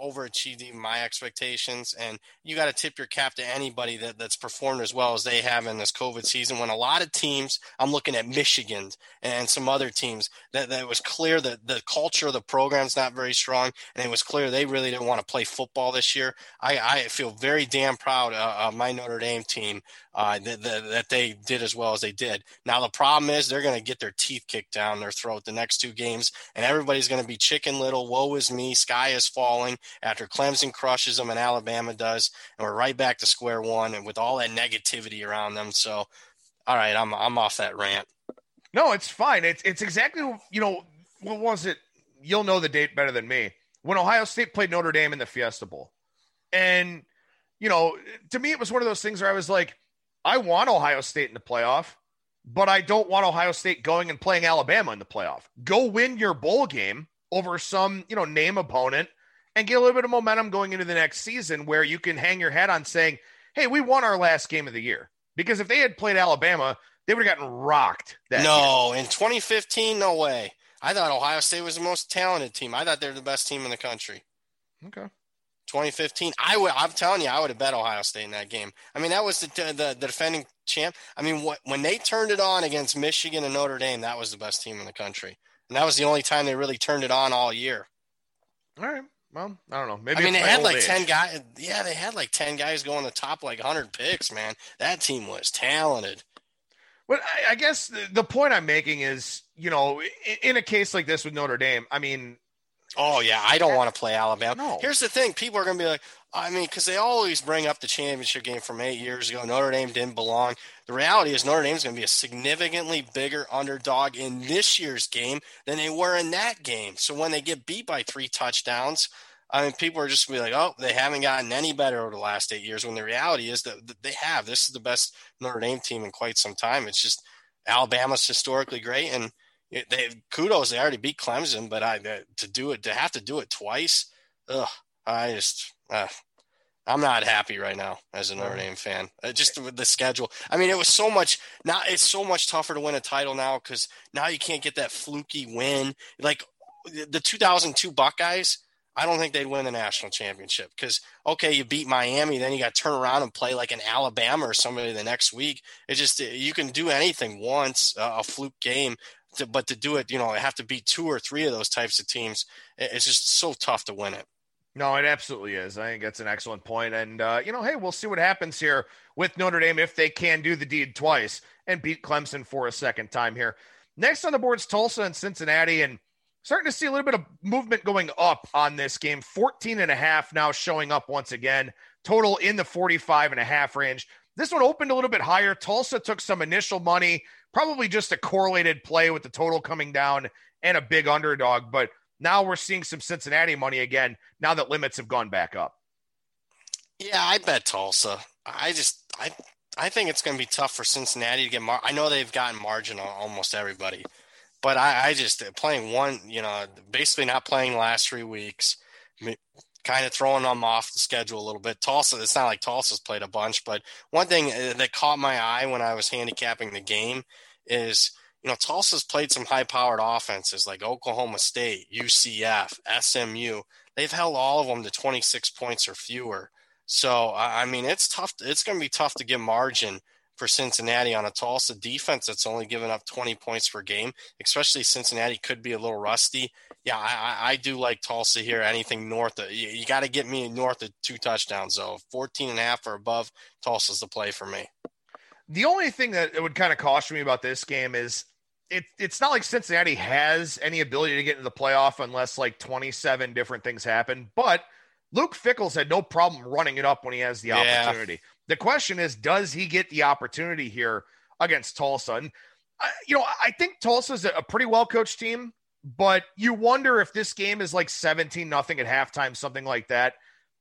overachieved my expectations, and you got to tip your cap to anybody that, that's performed as well as they have in this COVID season. When a lot of teams, I'm looking at Michigan and some other teams, that, that was clear that the culture of the program's not very strong, and it was clear they really didn't want to play football this year. I, I feel very damn proud of my Notre Dame team uh, that, that, that, they did as well as they did. Now, the problem is they're going to get their teeth kicked down their throat the next two games, and everybody's going to be chicken little. Woe is me. Sky is falling after Clemson crushes them and Alabama does. And we're right back to square one and with all that negativity around them. So, all right, I'm, I'm off that rant. No, it's fine. It's, it's exactly, you know, what was it? You'll know the date better than me. When Ohio State played Notre Dame in the Fiesta Bowl. And, you know, to me, it was one of those things where I was like, I want Ohio State in the playoff, but I don't want Ohio State going and playing Alabama in the playoff. Go win your bowl game over some, you know, name opponent and get a little bit of momentum going into the next season where you can hang your head on saying, hey, we won our last game of the year. Because if they had played Alabama, they would have gotten rocked. no, year. in 2015, no way. I thought Ohio State was the most talented team. I thought they're the best team in the country. Okay. 2015. I would. I'm telling you, I would have bet Ohio State in that game. I mean, that was the the, the defending champ. I mean, what, when they turned it on against Michigan and Notre Dame, that was the best team in the country, and that was the only time they really turned it on all year. All right. Well, I don't know. Maybe I mean they had like age. ten guys. Yeah, they had like ten guys going the top like hundred picks. Man, that team was talented. But I, I guess the, the, point I'm making is, you know, in, in a case like this with Notre Dame, I mean, Oh yeah, I don't want to play Alabama. No. Here's the thing: people are going to be like, I mean, because they always bring up the championship game from eight years ago. Notre Dame didn't belong. The reality is Notre Dame is going to be a significantly bigger underdog in this year's game than they were in that game. So when they get beat by three touchdowns, I mean, people are just going to be like, oh, they haven't gotten any better over the last eight years. When the reality is that they have. This is the best Notre Dame team in quite some time. It's just Alabama's historically great and they kudos they already beat Clemson, but I to do it to have to do it twice, ugh, I just uh, I'm not happy right now as a Notre Dame fan. Uh, just with the schedule, I mean, it was so much. Now it's so much tougher to win a title now because now you can't get that fluky win like the 2002 Buckeyes. I don't think they'd win the national championship because okay, you beat Miami, then you got to turn around and play like an Alabama or somebody the next week. It just you can do anything once, uh, a fluke game, to, but to do it, you know, have to beat two or three of those types of teams. It's just so tough to win it. No, it absolutely is. I think that's an excellent point. And, uh, you know, hey, we'll see what happens here with Notre Dame if they can do the deed twice and beat Clemson for a second time here. Next on the board is Tulsa and Cincinnati. And starting to see a little bit of movement going up on this game 14 and a half now showing up once again total in the 45 and a half range this one opened a little bit higher. Tulsa took some initial money probably just a correlated play with the total coming down and a big underdog but now we're seeing some cincinnati money again now that limits have gone back up. Yeah i bet tulsa. I just i i think it's going to be tough for cincinnati to get mar- i know they've gotten margin on almost everybody but I, I just playing one, you know, basically not playing last three weeks, kind of throwing them off the schedule a little bit. Tulsa, it's not like Tulsa's played a bunch, but one thing uh, that caught my eye when I was handicapping the game is, you know, Tulsa's played some high powered offenses like Oklahoma State, UCF, SMU. They've held all of them to 26 points or fewer. So, I mean, it's tough. It's going to be tough to get margin for Cincinnati on a Tulsa defense that's only given up 20 points per game, especially Cincinnati could be a little rusty. Yeah, I, I do like Tulsa here. Anything north of, you, you got to get me north of two touchdowns, though. 14 and a half or above, Tulsa's the play for me. The only thing that would kind of caution me about this game is it, it's not like Cincinnati has any ability to get into the playoff unless like 27 different things happen. But Luke Fickell's had no problem running it up when he has the yeah. opportunity. The question is, does he get the opportunity here against Tulsa? And, uh, you know, I think Tulsa's a pretty well coached team, but you wonder if this game is like 17 nothing at halftime, something like that.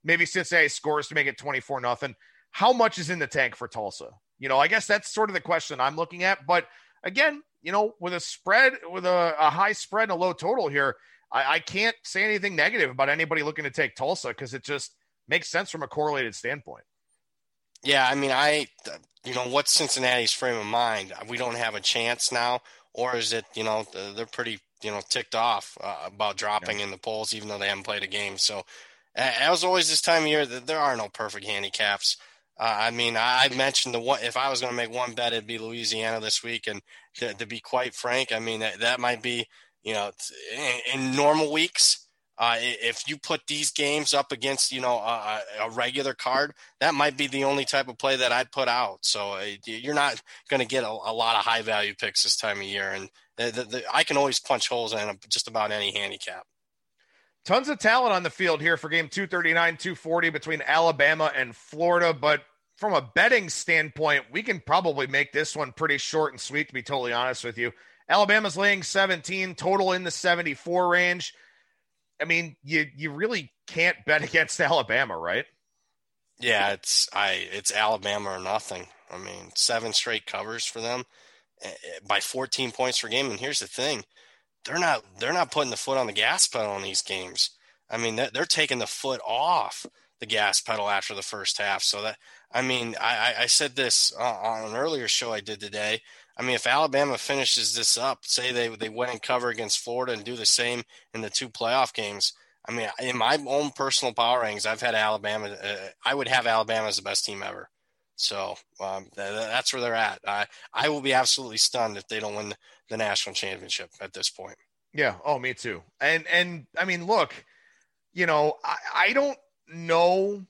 Maybe Cincinnati scores to make it 24 nothing. How much is in the tank for Tulsa? You know, I guess that's sort of the question I'm looking at. But again, you know, with a spread, with a, a high spread and a low total here, I, I can't say anything negative about anybody looking to take Tulsa because it just makes sense from a correlated standpoint. Yeah, I mean, I, you know, what's Cincinnati's frame of mind? We don't have a chance now, or is it, you know, they're pretty, you know, ticked off uh, about dropping yeah. in the polls, even though they haven't played a game. So, as always, this time of year, there are no perfect handicaps. Uh, I mean, I, mentioned the one. If I was going to make one bet, it'd be Louisiana this week, and to, to be quite frank, I mean that, that might be, you know, in, in normal weeks uh, if you put these games up against, you know, a, a, regular card, that might be the only type of play that I'd put out. So uh, you're not going to get a, a, lot of high value picks this time of year, and the, the, the, I can always punch holes in just about any handicap. Tons of talent on the field here for game 239, 240 between Alabama and Florida, but from a betting standpoint, we can probably make this one pretty short and sweet. To be totally honest with you, Alabama's laying 17, total in the 74 range. I mean, you you really can't bet against Alabama, right? Yeah, it's I it's Alabama or nothing. I mean, seven straight covers for them eh, eh, by 14 points per game. And here's the thing: they're not they're not putting the foot on the gas pedal in these games. I mean, they're, they're taking the foot off the gas pedal after the first half. So that I mean, I, I said this on an earlier show I did today. I mean, if Alabama finishes this up, say they they win and cover against Florida and do the same in the two playoff games. I mean, in my own personal power rankings, I've had Alabama. Uh, I would have Alabama as the best team ever. So um, th- that's where they're at. I I will be absolutely stunned if they don't win the national championship at this point. Yeah. Oh, me too. And and I mean, look, you know, I, I don't know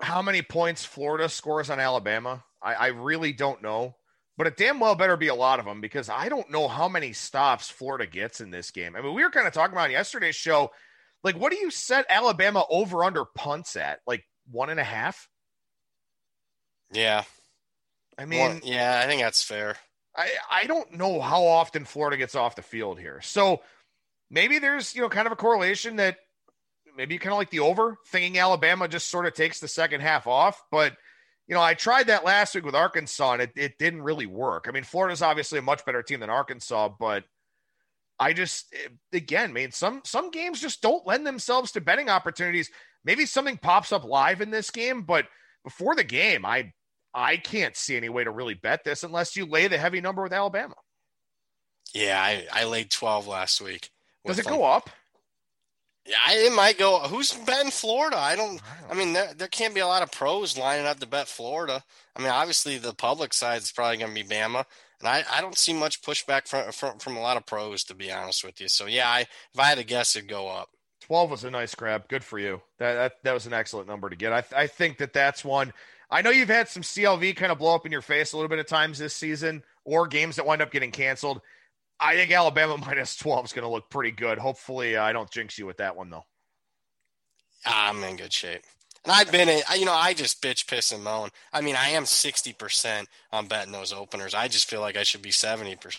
how many points Florida scores on Alabama. I, I really don't know but it damn well better be a lot of them because I don't know how many stops Florida gets in this game. I mean, we were kind of talking about yesterday's show. Like, what do you set Alabama over under punts at? Like one and a half? Yeah. I mean, yeah, I think that's fair. I, I don't know how often Florida gets off the field here. So maybe there's, you know, kind of a correlation that maybe you kind of like the over, thinking Alabama just sort of takes the second half off. But – you know, I tried that last week with Arkansas and it, it didn't really work. I mean, Florida's obviously a much better team than Arkansas, but I just eh, again, I mean, some some games just don't lend themselves to betting opportunities. Maybe something pops up live in this game, but before the game, I I can't see any way to really bet this unless you lay the heavy number with Alabama. Yeah, I, I laid 12 last week. Does it go up? Yeah, it might go. Who's betting Florida? I don't. I mean, there, there can't be a lot of pros lining up to bet Florida. I mean, obviously the public side is probably going to be Bama, and I, I don't see much pushback from, from from a lot of pros to be honest with you. So yeah, I if I had to guess, it'd go up. Twelve was a nice grab. Good for you. That that, that was an excellent number to get. I I think that that's one. I know you've had some CLV kind of blow up in your face a little bit of times this season, or games that wind up getting canceled. I think Alabama minus 12 is going to look pretty good. Hopefully, uh, I don't jinx you with that one, though. I'm in good shape. And I've been, in, you know, I just bitch, piss, and moan. I mean, I am 60% on betting those openers. I just feel like I should be 70%.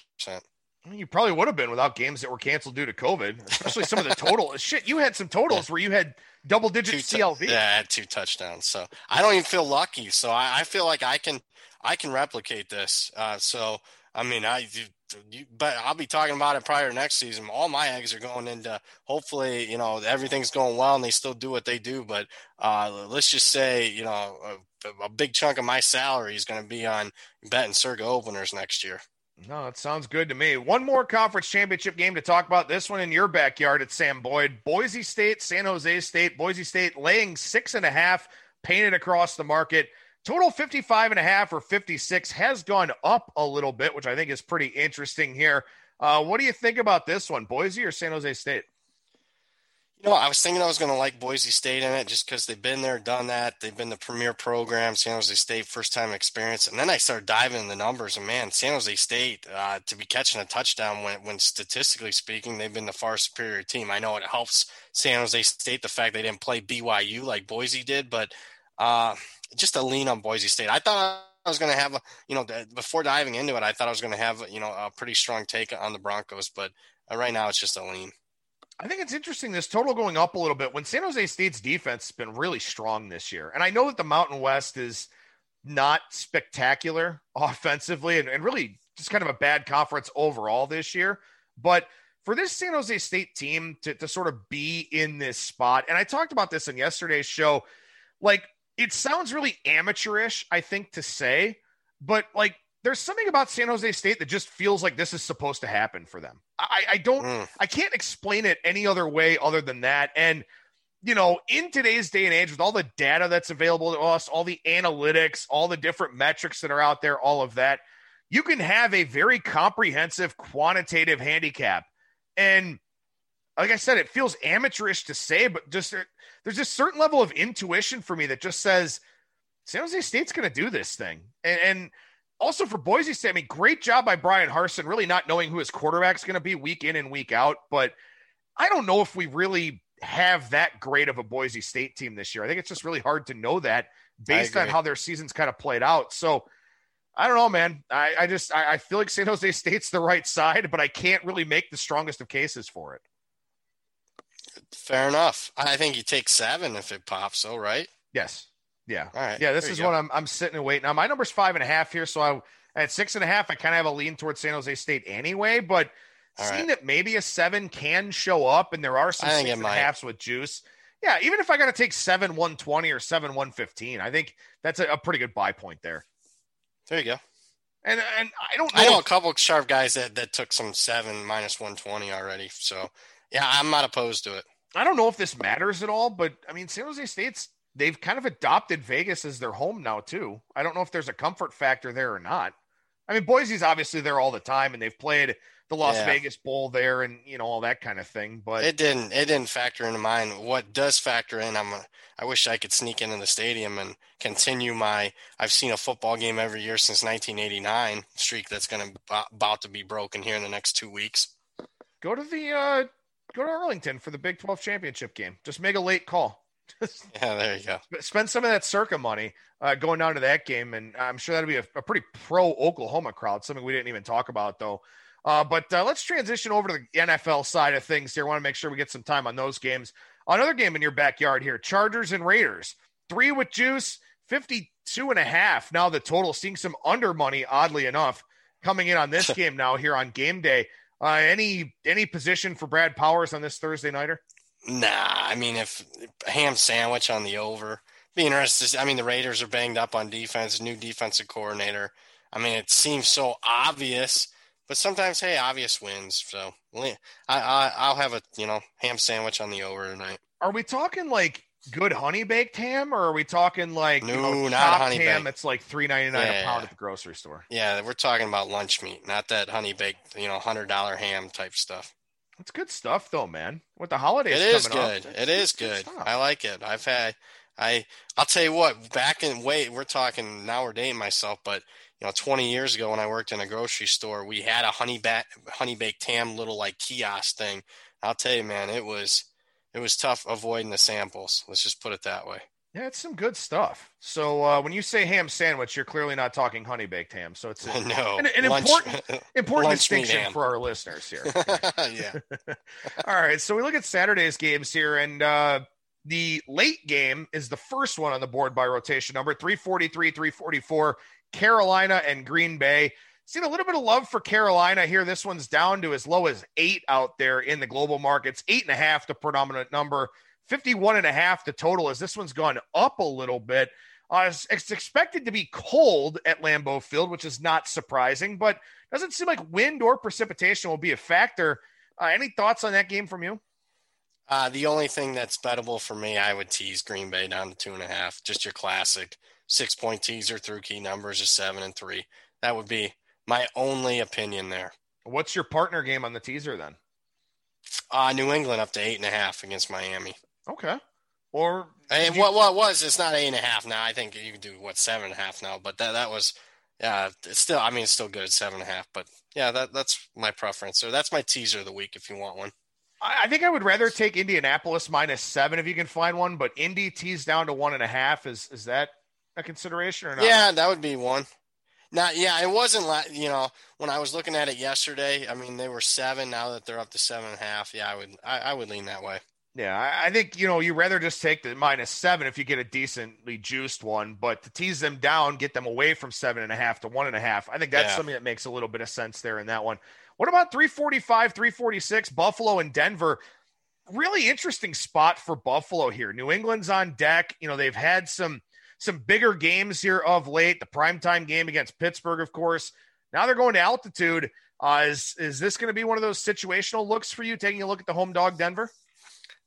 You probably would have been without games that were canceled due to COVID, especially some of the total. Shit, you had some totals where you had double digit CLV. yeah, I had two touchdowns. So I don't even feel lucky. So I, I feel like I can I can replicate this. Uh, so I mean, I you, but I'll be talking about it prior to next season. All my eggs are going into hopefully, you know, everything's going well and they still do what they do. But uh, let's just say, you know, a, a big chunk of my salary is going to be on betting Circa openers next year. No, it sounds good to me. One more conference championship game to talk about. This one in your backyard at Sam Boyd. Boise State, San Jose State. Boise State laying six and a half, painted across the market. Total 55 and a half or 56 has gone up a little bit, which I think is pretty interesting here. Uh, what do you think about this one, Boise or San Jose State? You know, I was thinking I was going to like Boise State in it just because they've been there, done that. They've been the premier program, San Jose State, first time experience. And then I started diving in the numbers, and man, San Jose State uh, to be catching a touchdown when, when statistically speaking, they've been the far superior team. I know it helps San Jose State the fact they didn't play BYU like Boise did, but uh, just a lean on Boise State. I thought I was going to have, a, you know, before diving into it, I thought I was going to have, you know, a pretty strong take on the Broncos, but uh, right now it's just a lean. I think it's interesting this total going up a little bit when San Jose State's defense has been really strong this year. And I know that the Mountain West is not spectacular offensively and, and really just kind of a bad conference overall this year. But for this San Jose State team to, to sort of be in this spot, and I talked about this in yesterday's show, like it sounds really amateurish, I think, to say, but like there's something about San Jose State that just feels like this is supposed to happen for them. I, I don't, mm. I can't explain it any other way other than that. And, you know, in today's day and age, with all the data that's available to us, all the analytics, all the different metrics that are out there, all of that, you can have a very comprehensive quantitative handicap. And like I said, it feels amateurish to say, but just there's a certain level of intuition for me that just says San Jose State's going to do this thing. And, and, also for Boise State, I mean, great job by Bryan Harsin, really not knowing who his quarterback's going to be week in and week out. But I don't know if we really have that great of a Boise State team this year. I think it's just really hard to know that based on how their season's kind of played out. So I don't know, man. I, I just I, I feel like San Jose State's the right side, but I can't really make the strongest of cases for it. Fair enough. I think you take seven if it pops. So right? Yes. Yeah. All right. Yeah. This is what I'm. I'm sitting and waiting. Now my number's five and a half here, so I at six and a half. I kind of have a lean towards San Jose State anyway, but All seeing right. that maybe a seven can show up, and there are some six and a halfs with juice. Yeah, even if I got to take seven one twenty or seven one fifteen, I think that's a, a, pretty good buy point there. There you go. And and I don't. Know I know if, a couple sharp guys that that took some seven minus one twenty already. So yeah, I'm not opposed to it. I don't know if this matters at all, but I mean, San Jose State's they've kind of adopted Vegas as their home now too. I don't know if there's a comfort factor there or not. I mean, Boise's obviously there all the time, and they've played the Las yeah. Vegas Bowl there, and you know all that kind of thing. But it didn't it didn't factor into mine. What does factor in? I'm a, I wish I could sneak into the stadium and continue my I've seen a football game every year since 1989 streak that's going to about to be broken here in the next two weeks. Go to the uh, go to Arlington for the Big 12 championship game. Just make a late call. yeah, there you go. Spend some of that circa money uh, going down to that game, and I'm sure that'll be a, a pretty pro Oklahoma crowd. Something we didn't even talk about though. Uh, but uh, let's transition over to the NFL side of things here. I want to make sure we get some time on those games. Another game in your backyard here: Chargers and Raiders. Three with juice, 52 and a half. Now the total, seeing some under money, oddly enough, coming in on this game now here on game day. Uh, any any position for Brad Powers on this Thursday nighter? Nah, I mean if ham sandwich on the over. Be interested. I mean the Raiders are banged up on defense, new defensive coordinator. I mean it seems so obvious, but sometimes, hey, obvious wins. So I, I I'll have a you know ham sandwich on the over tonight. Are we talking like good honey baked ham, or are we talking like no, you know, not honey ham? baked. That's like three ninety nine Yeah, a pound at the grocery store. Yeah, we're talking about lunch meat, not that honey baked, you know, hundred dollar ham type stuff. It's good stuff, though, man. With the holidays, It is up, good. that's- It is good good. I like it. I've had I I'll tell you what, back in wait, we're talking now we're dating myself, but you know, 20 years ago when I worked in a grocery store, we had a honey bat honey baked ham little like kiosk thing. I'll tell you, man, it was it was tough avoiding the samples. Let's just put it that way. Yeah, it's some good stuff. So uh, when you say ham sandwich, you're clearly not talking honey baked ham. So it's a, no. an, an lunch- important important distinction for our listeners here. yeah. All right, so we look at Saturday's games here, and uh, the late game is the first one on the board by rotation number 343, 344, Carolina and Green Bay. Seen a little bit of love for Carolina here. This one's down to as low as eight out there in the global markets, eight and a half, the predominant number, 51 and a half, the total, as this one's gone up a little bit. Uh, it's, expected to be cold at Lambeau Field, which is not surprising, but doesn't seem like wind or precipitation will be a factor. Uh, any thoughts on that game from you? Uh, the only thing that's bettable for me, I would tease Green Bay down to two and a half. Just your classic six point teaser through key numbers of seven and three. That would be my only opinion there. What's your partner game on the teaser then? Uh, New England up to eight and a half against Miami. Okay. Or And what what was it's not eight and a half now. I think you can do what seven and a half now. But that that was yeah. It's still I mean it's still good at seven and a half. But yeah, that that's my preference. So that's my teaser of the week if you want one. I I think I would rather take Indianapolis minus seven if you can find one, but Indy teased down to one and a half. Is is that a consideration or not? Yeah, that would be one. Not yeah, it wasn't like you know when I was looking at it yesterday. I mean, they were seven. Now that they're up to seven and a half, yeah, I would I, I would lean that way. Yeah, I, I think you know you rather just take the minus seven if you get a decently juiced one, but to tease them down, get them away from seven and a half to one and a half. I think that's Yeah. something that makes a little bit of sense there in that one. What about 345, 346, Buffalo and Denver? Really interesting spot for Buffalo here. New England's on deck. You know, they've had some some bigger games here of late. The primetime game against Pittsburgh, of course. Now they're going to altitude. Uh, is is this going to be one of those situational looks for you? Taking a look at the home dog, Denver.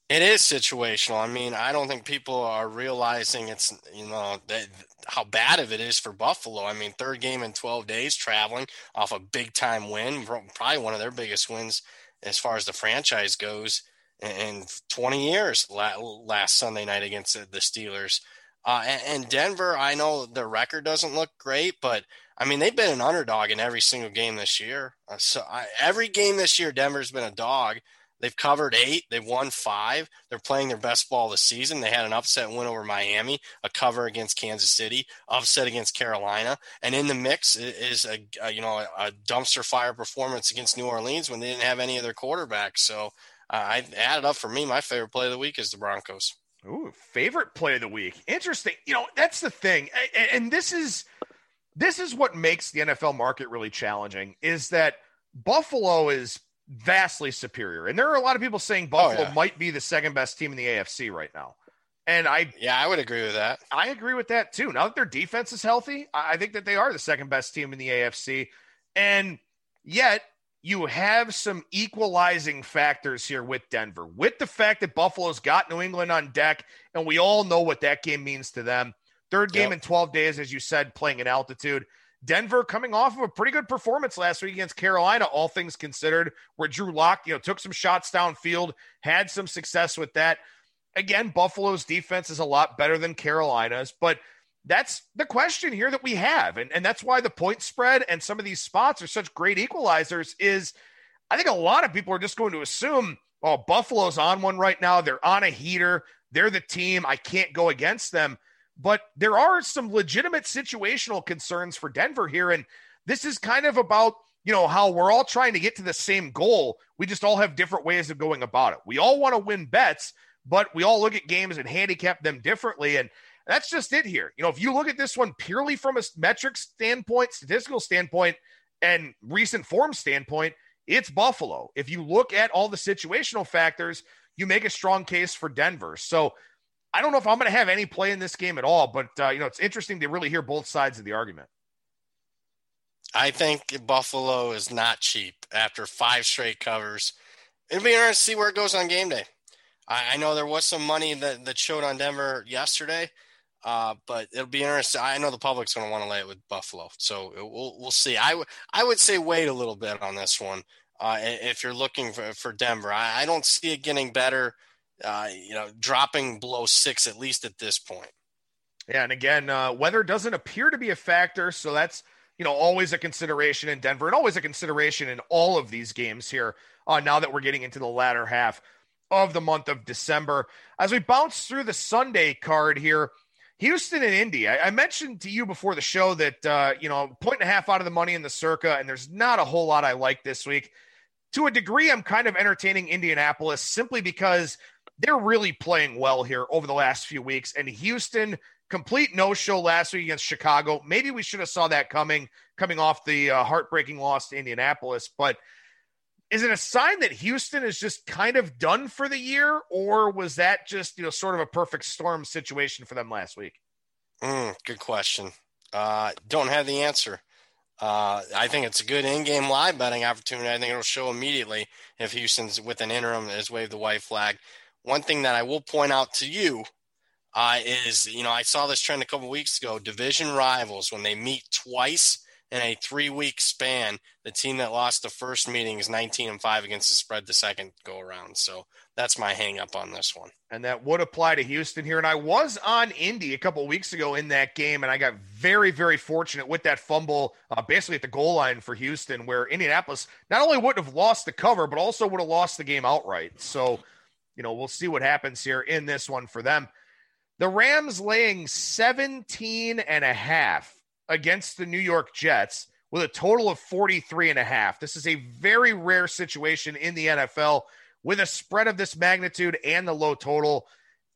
It is situational. I mean, I don't think people are realizing it's you know that, how bad of it is for Buffalo. I mean, third game in 12 days traveling off a big time win, probably one of their biggest wins as far as the franchise goes in, in 20 years. Last Sunday night against the Steelers, uh, and, and Denver. I know their record doesn't look great, but I mean they've been an underdog in every single game this year. Uh, so I, every game this year, Denver's been a dog. They've covered eight. They've won five. They're playing their best ball of the season. They had an upset win over Miami, a cover against Kansas City, upset against Carolina, and in the mix is a, a you know a dumpster fire performance against New Orleans when they didn't have any of their quarterbacks. So uh, I added up for me. My favorite play of the week is the Broncos. Ooh, favorite play of the week. Interesting. You know, that's the thing. And, and this is this is what makes the NFL market really challenging is that Buffalo is vastly superior. And there are a lot of people saying oh, Buffalo yeah. might be the second best team in the AFC right now. And I Yeah, I would agree with that. I agree with that too. Now that their defense is healthy, I think that they are the second best team in the AFC. And yet you have some equalizing factors here with Denver, with the fact that Buffalo's got New England on deck, and we all know what that game means to them. Third game Yep. in 12 days, as you said, playing in altitude. Denver coming off of a pretty good performance last week against Carolina, all things considered, where Drew Lock, you know, took some shots downfield, had some success with that. Again, Buffalo's defense is a lot better than Carolina's, but that's the question here that we have. And, and that's why the point spread and some of these spots are such great equalizers is I think a lot of people are just going to assume, oh, Buffalo's on one right now. They're on a heater. They're the team. I can't go against them. But there are some legitimate situational concerns for Denver here. And this is kind of about, you know, how we're all trying to get to the same goal. We just all have different ways of going about it. We all want to win bets, but we all look at games and handicap them differently. And that's just it here. You know, if you look at this one purely from a metric standpoint, statistical standpoint, and recent form standpoint, it's Buffalo. If you look at all the situational factors, you make a strong case for Denver. So I don't know if I'm going to have any play in this game at all, but uh, you know, it's interesting to really hear both sides of the argument. I think Buffalo is not cheap after five straight covers. It'll be interesting to see where it goes on game day. I, know there was some money that, that showed on Denver yesterday, uh, but it'll be interesting. I know the public's going to want to lay it with Buffalo, so we'll we'll see. I, w- I would say wait a little bit on this one uh, if you're looking for, for Denver. I, I don't see it getting better. Uh, you know, dropping below six at least at this point. Yeah, and again, uh, weather doesn't appear to be a factor, so that's you know always a consideration in Denver and always a consideration in all of these games here. Uh, now that we're getting into the latter half of the month of December, as we bounce through the Sunday card here, Houston and Indy. I, I mentioned to you before the show that uh, you know point and a half out of the money in the circa, and there's not a whole lot I like this week. To a degree, I'm kind of entertaining Indianapolis simply because they're really playing well here over the last few weeks, and Houston complete no show last week against Chicago. Maybe we should have saw that coming coming off the uh, heartbreaking loss to Indianapolis, but is it a sign that Houston is just kind of done for the year, or was that just you know sort of a perfect storm situation for them last week? Mm, good question. Uh, don't have the answer. Uh, I think it's a good in-game live betting opportunity. I think it'll show immediately if Houston's with an interim has waved the white flag. One thing that I will point out to you uh, is, you know, I saw this trend a couple weeks ago. Division rivals when they meet twice in a three week span. The team that lost the first meeting is 19 and 5 against the spread the second go around. So that's my hang up on this one. And that would apply to Houston here. And I was on Indy a couple weeks ago in that game, and I got very, very fortunate with that fumble uh, basically at the goal line for Houston, where Indianapolis not only wouldn't have lost the cover, but also would have lost the game outright. So, you know, we'll see what happens here in this one for them. The Rams laying 17 and a half against the New York Jets with a total of 43 and a half. This is a very rare situation in the NFL with a spread of this magnitude and the low total.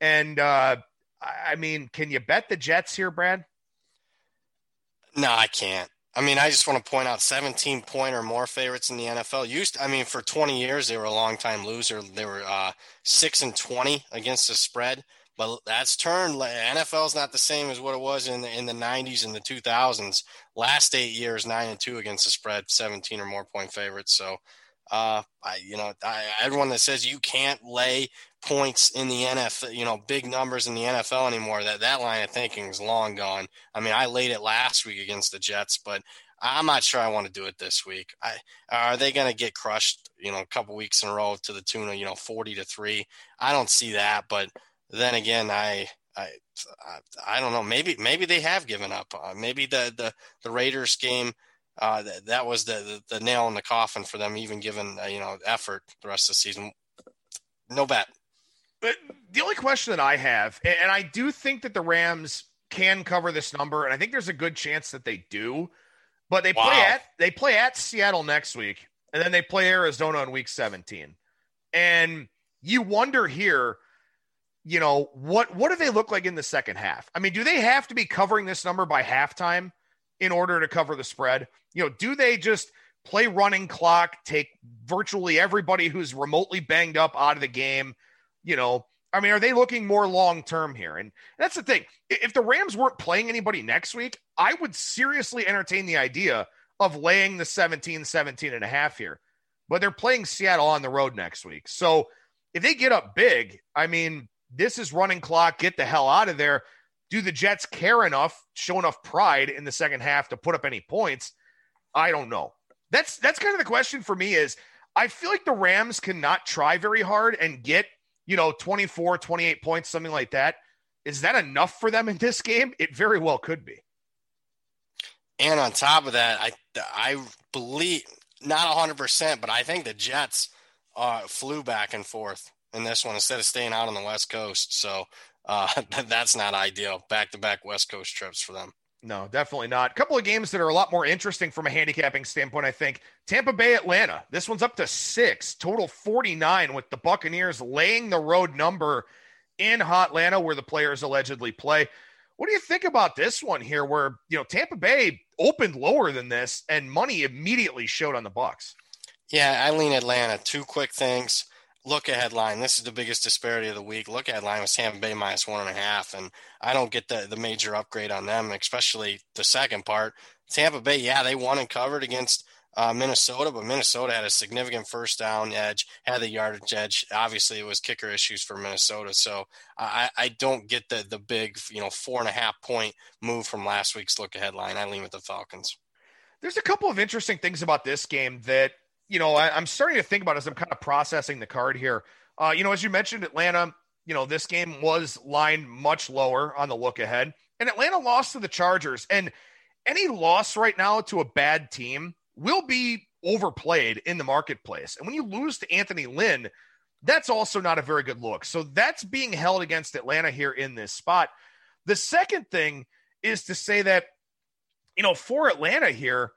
And uh, I mean, can you bet the Jets here, Brad? No, I can't. I mean, I just want to point out 17 point or more favorites in the NFL. Used, I mean, for 20 years they were a long time loser. They were uh, six and 20 against the spread. But that's turned. NFL is not the same as what it was in the, in the 90s and the 2000s. Last eight years, nine and two against the spread, 17 or more point favorites. So, uh, I, you know, I, everyone that says you can't lay points in the NFL, you know, big numbers in the NFL anymore, that that line of thinking is long gone. I mean, I laid it last week against the Jets, but I'm not sure I want to do it this week. I, are they going to get crushed, you know, a couple weeks in a row to the tune of, you know, 40 to three? I don't see that, but then again, I, I, I don't know. Maybe, maybe they have given up. Uh, maybe the, the, the Raiders game, uh, that, that was the, the, the, nail in the coffin for them, even given, uh, you know, effort the rest of the season. No bet. But the only question that I have, and I do think that the Rams can cover this number, and I think there's a good chance that they do. But they wow. play at they play at Seattle next week, and then they play Arizona in Week 17. And you wonder here you know what what do they look like in the second half? I mean do they have to be covering this number by halftime in order to cover the spread? You know do they just play running clock take virtually everybody who's remotely banged up out of the game? You know i mean are they looking more long term here? And that's the thing. If the rams weren't playing anybody next week i would seriously entertain the idea of laying the 17 17 and a half here. But they're playing seattle on the road next week. So if they get up big i mean this is running clock. Get the hell out of there. Do the Jets care enough, show enough pride in the second half to put up any points? I don't know. That's that's kind of the question for me is I feel like the Rams cannot try very hard and get, you know, 24, 28 points, something like that. Is that enough for them in this game? It very well could be. And on top of that, I I believe not 100%, but I think the Jets uh, flew back and forth in this one instead of staying out on the West Coast. So uh, that's not ideal. Back to back West Coast trips for them. No, definitely not. A couple of games that are a lot more interesting from a handicapping standpoint, I think. Tampa Bay, Atlanta. This one's up to six, total 49, with the Buccaneers laying the road number in Atlanta, where the players allegedly play. What do you think about this one here, where you know Tampa Bay opened lower than this, and money immediately showed on the Bucks? Yeah, I lean Atlanta. Two quick things look ahead line. This is the biggest disparity of the week. Look ahead line was Tampa Bay minus one and a half, and I don't get the the major upgrade on them, especially the second part. Tampa Bay, yeah, they won and covered against uh, Minnesota, but Minnesota had a significant first down edge, had the yardage edge. Obviously, it was kicker issues for Minnesota. So I, I don't get the the big, you know, four and a half point move from last week's look ahead line. I lean with the Falcons. There's a couple of interesting things about this game that you know I, am starting to think about as I'm kind of processing the card here. Uh, you know, as you mentioned, Atlanta. You know, this game was lined much lower on the look ahead, and Atlanta lost to the Chargers. And any loss right now to a bad team will be overplayed in the marketplace. And when you lose to Anthony Lynn, that's also not a very good look. So that's being held against Atlanta here in this spot. The second thing is to say that, you know, for Atlanta here,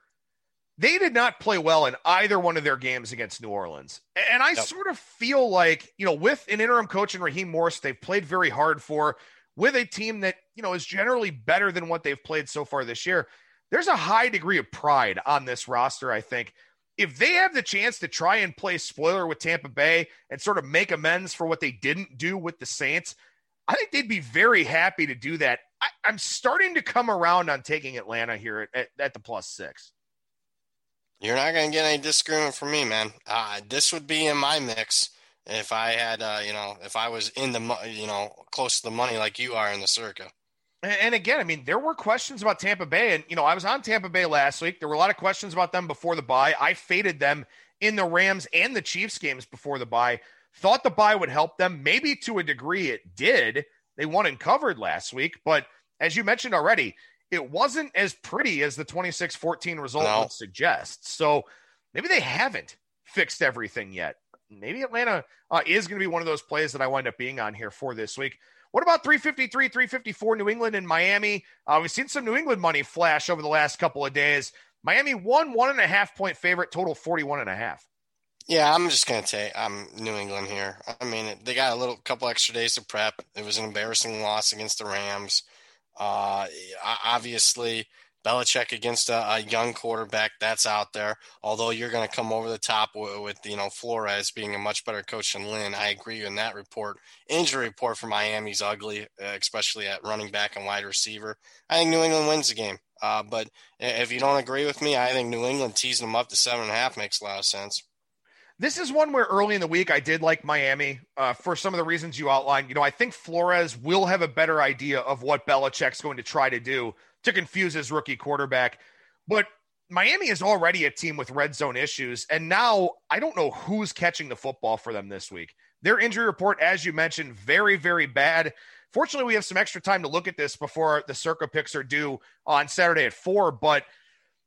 they did not play well in either one of their games against New Orleans. And I yep. sort of feel like, you know, with an interim coach and Raheem Morris, they've played very hard for with a team that, you know, is generally better than what they've played so far this year there's a high degree of pride on this roster, I think. If they have the chance to try and play spoiler with Tampa Bay and sort of make amends for what they didn't do with the Saints, I think they'd be very happy to do that. I, am starting to come around on taking Atlanta here at, at, at the plus six. You're not going to get any disagreement from me, man. Uh, this would be in my mix if I had, uh, you know, if I was in the, you know, close to the money like you are in the circa. And again, I mean, there were questions about Tampa Bay. And, you know, I was on Tampa Bay last week. There were a lot of questions about them before the bye. I faded them in the Rams and the Chiefs games before the bye. Thought the bye would help them. Maybe to a degree it did. They won and covered last week. But as you mentioned already, it wasn't as pretty as the 26 14 result no. would suggest. So maybe they haven't fixed everything yet. Maybe Atlanta uh, is going to be one of those plays that I wind up being on here for this week. What about 353, 354 New England and Miami? Uh, we've seen some New England money flash over the last couple of days. Miami one, one and a half point favorite, total 41 and a half. Yeah, I'm just gonna take I'm New England here. I mean, they got a little couple extra days to prep. It was an embarrassing loss against the Rams. Uh, obviously, Belichick against a, a, young quarterback that's out there. Although you're going to come over the top with, with, you know Flores being a much better coach than Lynn, I agree in that report. Injury report for Miami's ugly, uh, especially at running back and wide receiver. I think New England wins the game. Uh, but if you don't agree with me, I think New England teasing them up to seven and a half makes a lot of sense. This is one where early in the week I did like Miami uh, for some of the reasons you outlined. You know, I think Flores will have a better idea of what Belichick's going to try to do to confuse his rookie quarterback. But Miami is already a team with red zone issues. And now I don't know who's catching the football for them this week. Their injury report, as you mentioned, very, very bad. Fortunately, we have some extra time to look at this before the Circa picks are due on Saturday at four. But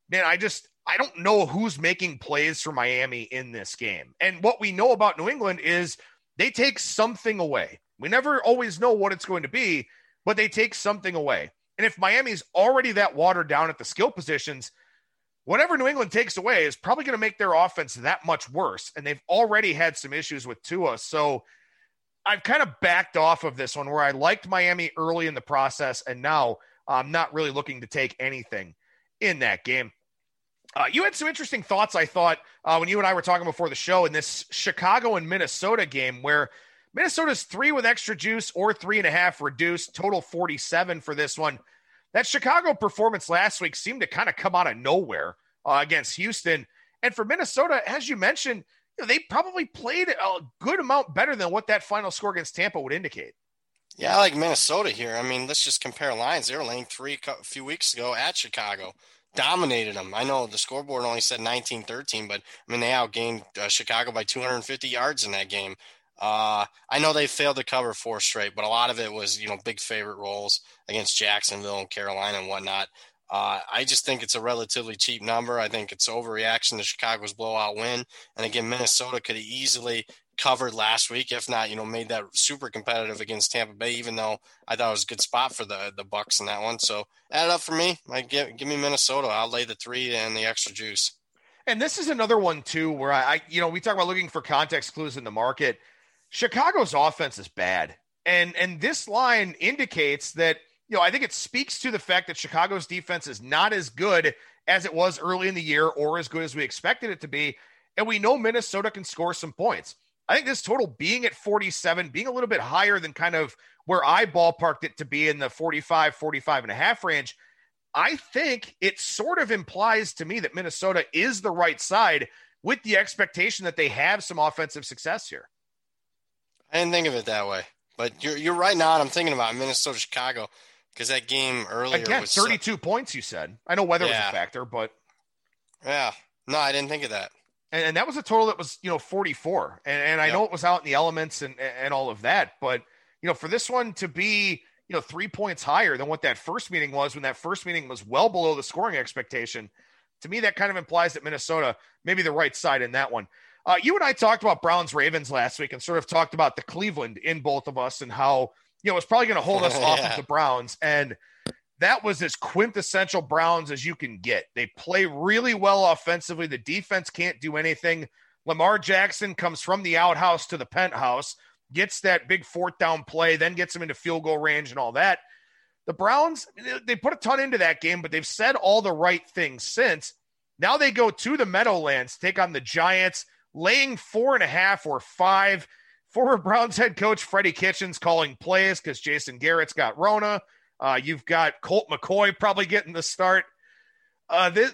man, I just I don't know who's making plays for Miami in this game. And what we know about New England is they take something away. We never always know what it's going to be, but they take something away. And if Miami's already that watered down at the skill positions, whatever New England takes away is probably going to make their offense that much worse. And they've already had some issues with Tua. So I've kind of backed off of this one where I liked Miami early in the process. And now I'm not really looking to take anything in that game. Uh, you had some interesting thoughts, I thought, uh, when you and I were talking before the show in this Chicago and Minnesota game where Minnesota's three with extra juice or three and a half reduced, total 47 for this one. That Chicago performance last week seemed to kind of come out of nowhere uh, against Houston. And for Minnesota, as you mentioned, you know, they probably played a good amount better than what that final score against Tampa would indicate. Yeah, I like Minnesota here. I mean, let's just compare lines. They were laying three a few weeks ago at Chicago, dominated them. I know the scoreboard only said 19 13, but I mean, they outgained uh, Chicago by 250 yards in that game. Uh, I know they failed to cover four straight, but a lot of it was, you know, big favorite roles against Jacksonville and Carolina and whatnot. Uh, I just think it's a relatively cheap number. I think it's overreaction to Chicago's blowout win. And again, Minnesota could easily covered last week, if not, you know, made that super competitive against Tampa Bay, even though I thought it was a good spot for the the Bucs in that one. So add it up for me. I give give me Minnesota. I'll lay the three and the extra juice. And this is another one too, where I, I you know, we talk about looking for context clues in the market. Chicago's offense is bad. And and this line indicates that, you know, I think it speaks to the fact that Chicago's defense is not as good as it was early in the year or as good as we expected it to be. And we know Minnesota can score some points. I think this total being at 47, being a little bit higher than kind of where I ballparked it to be in the 45, 45 and a half range, I think it sort of implies to me that Minnesota is the right side with the expectation that they have some offensive success here. I didn't think of it that way, but you're you're right now. I'm thinking about Minnesota Chicago because that game earlier again was 32 so, points. You said I know weather yeah. was a factor, but yeah, no, I didn't think of that. And, and that was a total that was you know 44, and, and I yep. know it was out in the elements and and all of that, but you know for this one to be you know, three points higher than what that first meeting was when that first meeting was well below the scoring expectation. To me, that kind of implies that Minnesota maybe the right side in that one. Uh, you and I talked about Browns Ravens last week and sort of talked about the Cleveland in both of us and how, you know, it's probably going to hold us yeah. off of the Browns. And that was as quintessential Browns as you can get. They play really well offensively. The defense can't do anything. Lamar Jackson comes from the outhouse to the penthouse gets that big fourth down play, then gets him into field goal range and all that. The Browns, they put a ton into that game, but they've said all the right things since. Now they go to the Meadowlands, take on the Giants, laying four and a half or five. Former Browns head coach Freddie Kitchens calling plays because Jason Garrett's got Rona. Uh, you've got Colt McCoy probably getting the start. Uh, this,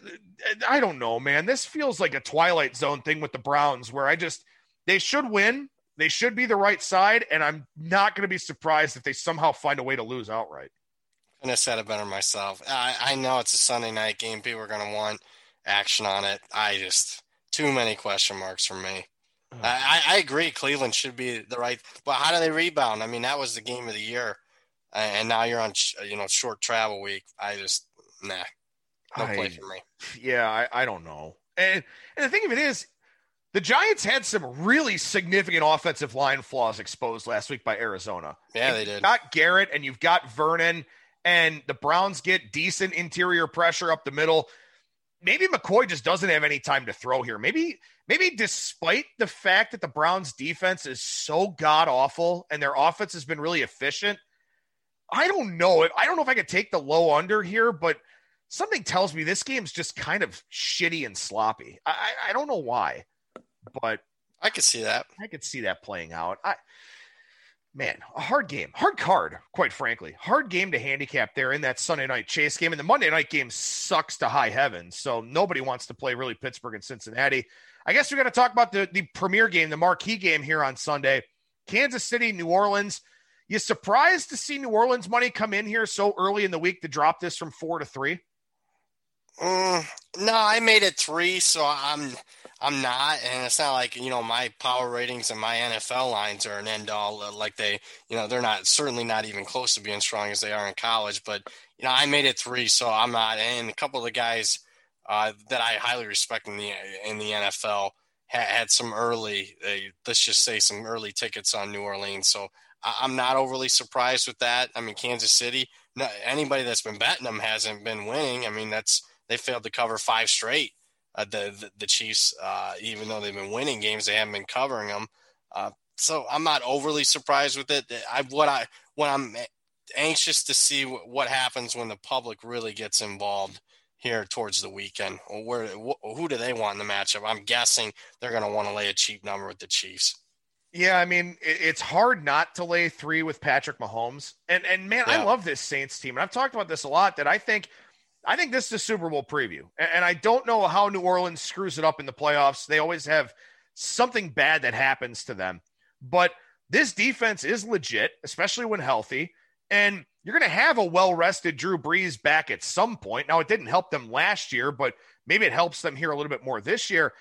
I don't know, man. This feels like a Twilight Zone thing with the Browns where I just, they should win. They should be the right side, and I'm not going to be surprised if they somehow find a way to lose outright. And I said it better myself. I, I know it's a Sunday night game. People are going to want action on it. I just too many question marks for me. Oh. I, I agree. Cleveland should be the right, but how do they rebound? I mean, that was the game of the year, and now you're on you know short travel week. I just nah, no I, play for me. Yeah, I, I don't know. And and the thing of it is, the Giants had some really significant offensive line flaws exposed last week by Arizona. Yeah, they did. You've got Garrett and you've got Vernon, and the Browns get decent interior pressure up the middle. Maybe McCoy just doesn't have any time to throw here. Maybe, maybe despite the fact that the Browns defense is so god awful and their offense has been really efficient, I don't know. I don't know if I could take the low under here, but something tells me this game's just kind of shitty and sloppy. I, I don't know why but I could see that. I could see that playing out. I man, a hard game, hard card, quite frankly, hard game to handicap there in that Sunday night chase game. And the Monday night game sucks to high heaven. So nobody wants to play really Pittsburgh and Cincinnati. I guess we're going to talk about the, the premier game, the marquee game here on Sunday Kansas City, New Orleans. You surprised to see New Orleans money come in here so early in the week to drop this from four to three? Mm, no, I made it three, so I'm I'm not, and it's not like you know my power ratings and my NFL lines are an end all. Uh, like they, you know, they're not certainly not even close to being strong as they are in college. But you know, I made it three, so I'm not. And a couple of the guys uh, that I highly respect in the in the NFL had, had some early, uh, let's just say, some early tickets on New Orleans. So I'm not overly surprised with that. I mean, Kansas City. Anybody that's been betting them hasn't been winning. I mean, that's they failed to cover five straight uh, the, the, the Chiefs, uh, even though they've been winning games, they haven't been covering them. Uh, so I'm not overly surprised with it. I what I what I'm anxious to see what happens when the public really gets involved here towards the weekend. Where who do they want in the matchup? I'm guessing they're going to want to lay a cheap number with the Chiefs. Yeah, I mean it's hard not to lay three with Patrick Mahomes, and and man, yeah. I love this Saints team, and I've talked about this a lot. That I think I think this is a Super Bowl preview. And I don't know how New Orleans screws it up in the playoffs. They always have something bad that happens to them. But this defense is legit, especially when healthy. And you're going to have a well rested Drew Brees back at some point. Now, it didn't help them last year, but maybe it helps them here a little bit more this year.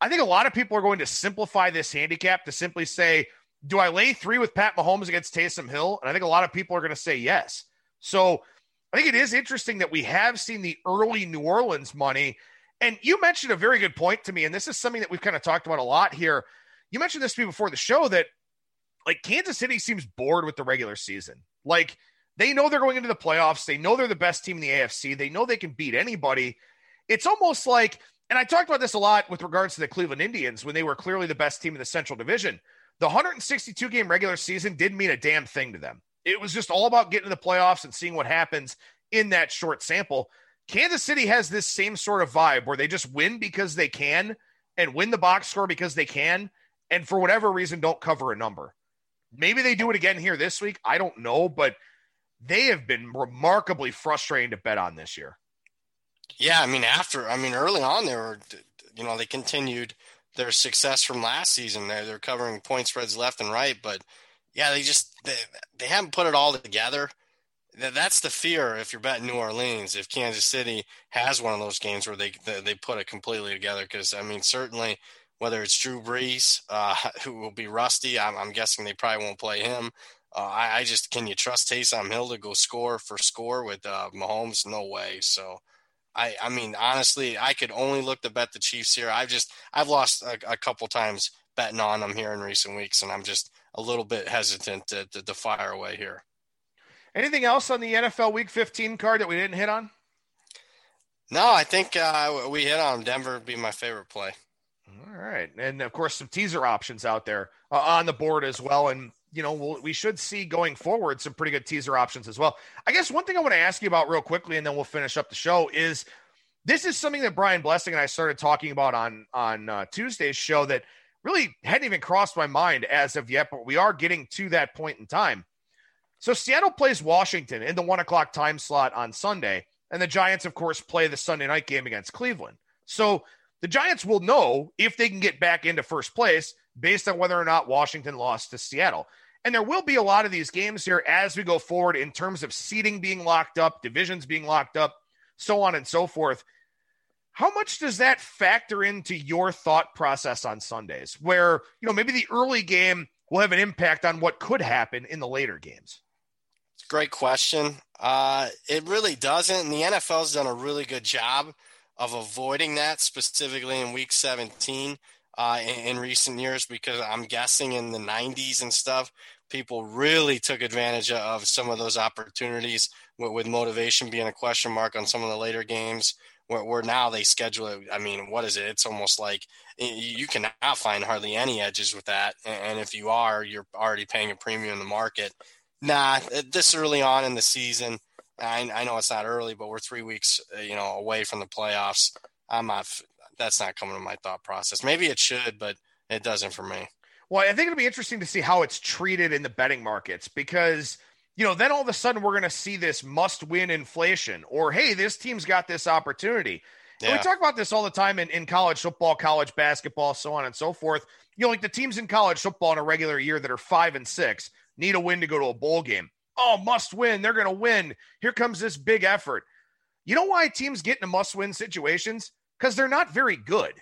I think a lot of people are going to simplify this handicap to simply say, do I lay three with Pat Mahomes against Taysom Hill? And I think a lot of people are going to say yes. So I think it is interesting that we have seen the early New Orleans money. And you mentioned a very good point to me, and this is something that we've kind of talked about a lot here. You mentioned this to me before the show that like Kansas City seems bored with the regular season. Like they know they're going into the playoffs, they know they're the best team in the AFC, they know they can beat anybody. It's almost like, and I talked about this a lot with regards to the Cleveland Indians when they were clearly the best team in the Central Division. The 162 game regular season didn't mean a damn thing to them. It was just all about getting to the playoffs and seeing what happens in that short sample. Kansas City has this same sort of vibe where they just win because they can and win the box score because they can, and for whatever reason, don't cover a number. Maybe they do it again here this week. I don't know, but they have been remarkably frustrating to bet on this year. Yeah, I mean, after I mean, early on, they were, you know, they continued their success from last season. They're they're covering point spreads left and right, but yeah, they just they they haven't put it all together. That's the fear if you're betting New Orleans. If Kansas City has one of those games where they they put it completely together, because I mean, certainly whether it's Drew Brees, uh, who will be rusty, I'm, I'm, guessing they probably won't play him. Uh, I, I, just can you trust Taysom Hill to go score for score with uh, Mahomes? No way. So I, I mean, honestly, I could only look to bet the Chiefs here. I've just, I've lost a, a couple times betting on them here in recent weeks, and I'm just a little bit hesitant to, to, to fire away here. Anything else on the NFL Week 15 card that we didn't hit on? No, I think uh, we hit on Denver would be my favorite play. All right, and of course some teaser options out there uh, on the board as well, and you know, we'll, we should see going forward some pretty good teaser options as well. I guess one thing I want to ask you about real quickly, and then we'll finish up the show is this is something that Brian Blessing and I started talking about on on uh, Tuesday's show that really hadn't even crossed my mind as of yet, but we are getting to that point in time. So Seattle plays Washington in the one o'clock time slot on Sunday, and the Giants, of course, play the Sunday night game against Cleveland. So the Giants will know if they can get back into first place based on whether or not Washington lost to Seattle. And there will be a lot of these games here as we go forward in terms of seating being locked up, divisions being locked up, so on and so forth. How much does that factor into your thought process on Sundays where, you know, maybe the early game will have an impact on what could happen in the later games? Great question. Uh, it really doesn't. And the NFL's done a really good job of avoiding that, specifically in week 17 uh, in, in, recent years because I'm guessing in the 90s and stuff, people really took advantage of some of those opportunities with, with motivation being a question mark on some of the later games. Where, where, now they schedule it. I mean, what is it? It's almost like you cannot find hardly any edges with that. And if you are, you're already paying a premium in the market. Nah, this early on in the season, I, I know it's not early, but we're three weeks, uh, you know, away from the playoffs. I'm not that's not coming to my thought process. Maybe it should, but it doesn't for me. Well, I think it'll be interesting to see how it's treated in the betting markets because, you know, then all of a sudden we're going to see this must win inflation or, hey, this team's got this opportunity. Yeah. we talk about this all the time in, in college football, college basketball, so on and so forth. You know, like the teams in college football in a regular year that are five and six need a win to go to a bowl game. Oh, must win. They're going to win. Here comes this big effort. You know why teams get into must win situations? Because they're not very good.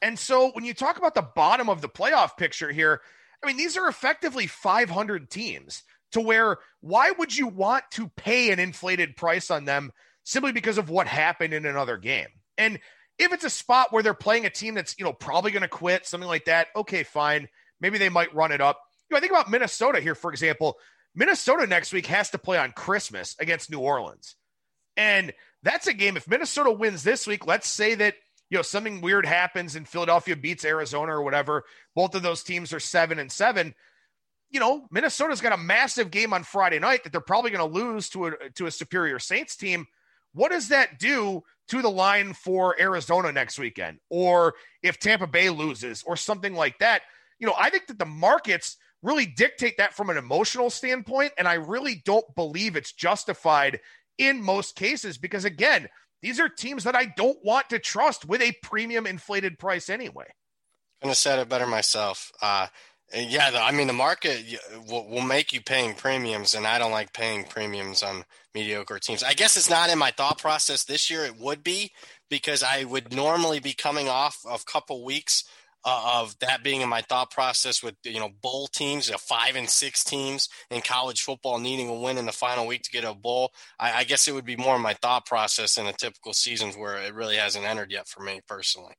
And so when you talk about the bottom of the playoff picture here, I mean, these are effectively 500 teams to where why would you want to pay an inflated price on them simply because of what happened in another game? And if it's a spot where they're playing a team that's, you know, probably going to quit, something like that, okay, fine. Maybe they might run it up. You know, I think about Minnesota here, for example. Minnesota next week has to play on Christmas against New Orleans. And that's a game. If Minnesota wins this week, let's say that you know something weird happens and Philadelphia beats Arizona or whatever. Both of those teams are seven and seven. You know, Minnesota's got a massive game on Friday night that they're probably going to lose to a to a superior Saints team. What does that do to the line for Arizona next weekend? Or if Tampa Bay loses or something like that? You know, I think that the markets really dictate that from an emotional standpoint. And I really don't believe it's justified in most cases because, again, these are teams that I don't want to trust with a premium inflated price anyway. I'm to said it better myself. Uh, yeah, the, I mean, the market will, will make you paying premiums, and I don't like paying premiums on mediocre teams. I guess it's not in my thought process this year. It would be because I would normally be coming off of a couple weeks – uh, of that being in my thought process with you know bowl teams, you know, five and six teams in college football needing a win in the final week to get a bowl. I, I guess it would be more in my thought process in a typical seasons where it really hasn't entered yet for me personally.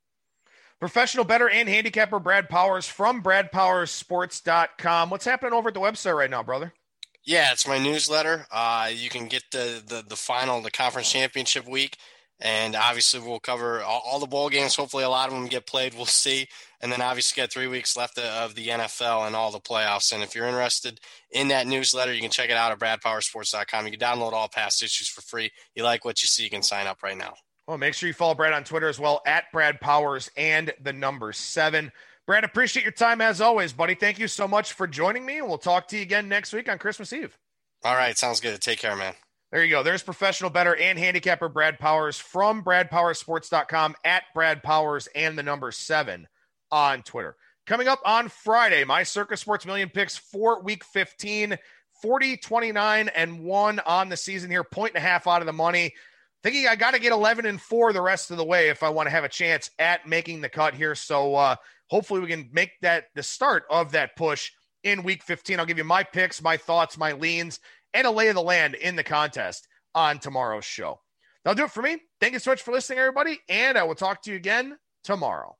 Professional bettor and handicapper Brad Powers from BradPowersSports.com. What's happening over at the website right now, brother? Yeah, it's my newsletter. Uh, you can get the, the the final, the conference championship week and obviously, we'll cover all, all, the bowl games. Hopefully, a lot of them get played. We'll see. And then, obviously, got three weeks left of the NFL and all the playoffs. And if you're interested in that newsletter, you can check it out at bradpowersports.com. You can download all past issues for free. You like what you see, you can sign up right now. Well, make sure you follow Brad on Twitter as well at Brad Powers and the number seven. Brad, appreciate your time as always, buddy. Thank you so much for joining me. And we'll talk to you again next week on Christmas Eve. All right. Sounds good. Take care, man. There you go. There's professional bettor and handicapper Brad Powers from BradPowersports.com at Brad Powers and the number seven on Twitter. Coming up on Friday, my Circa Sports Million picks for week 15, 40, 29, and one on the season here, point and a half out of the money. Thinking I got to get 11 and four the rest of the way if I want to have a chance at making the cut here. So uh, hopefully we can make that the start of that push in week 15. I'll give you my picks, my thoughts, my leans, and a lay of the land in the contest on tomorrow's show. That'll do it for me. Thank you so much for listening, everybody, and I will talk to you again tomorrow.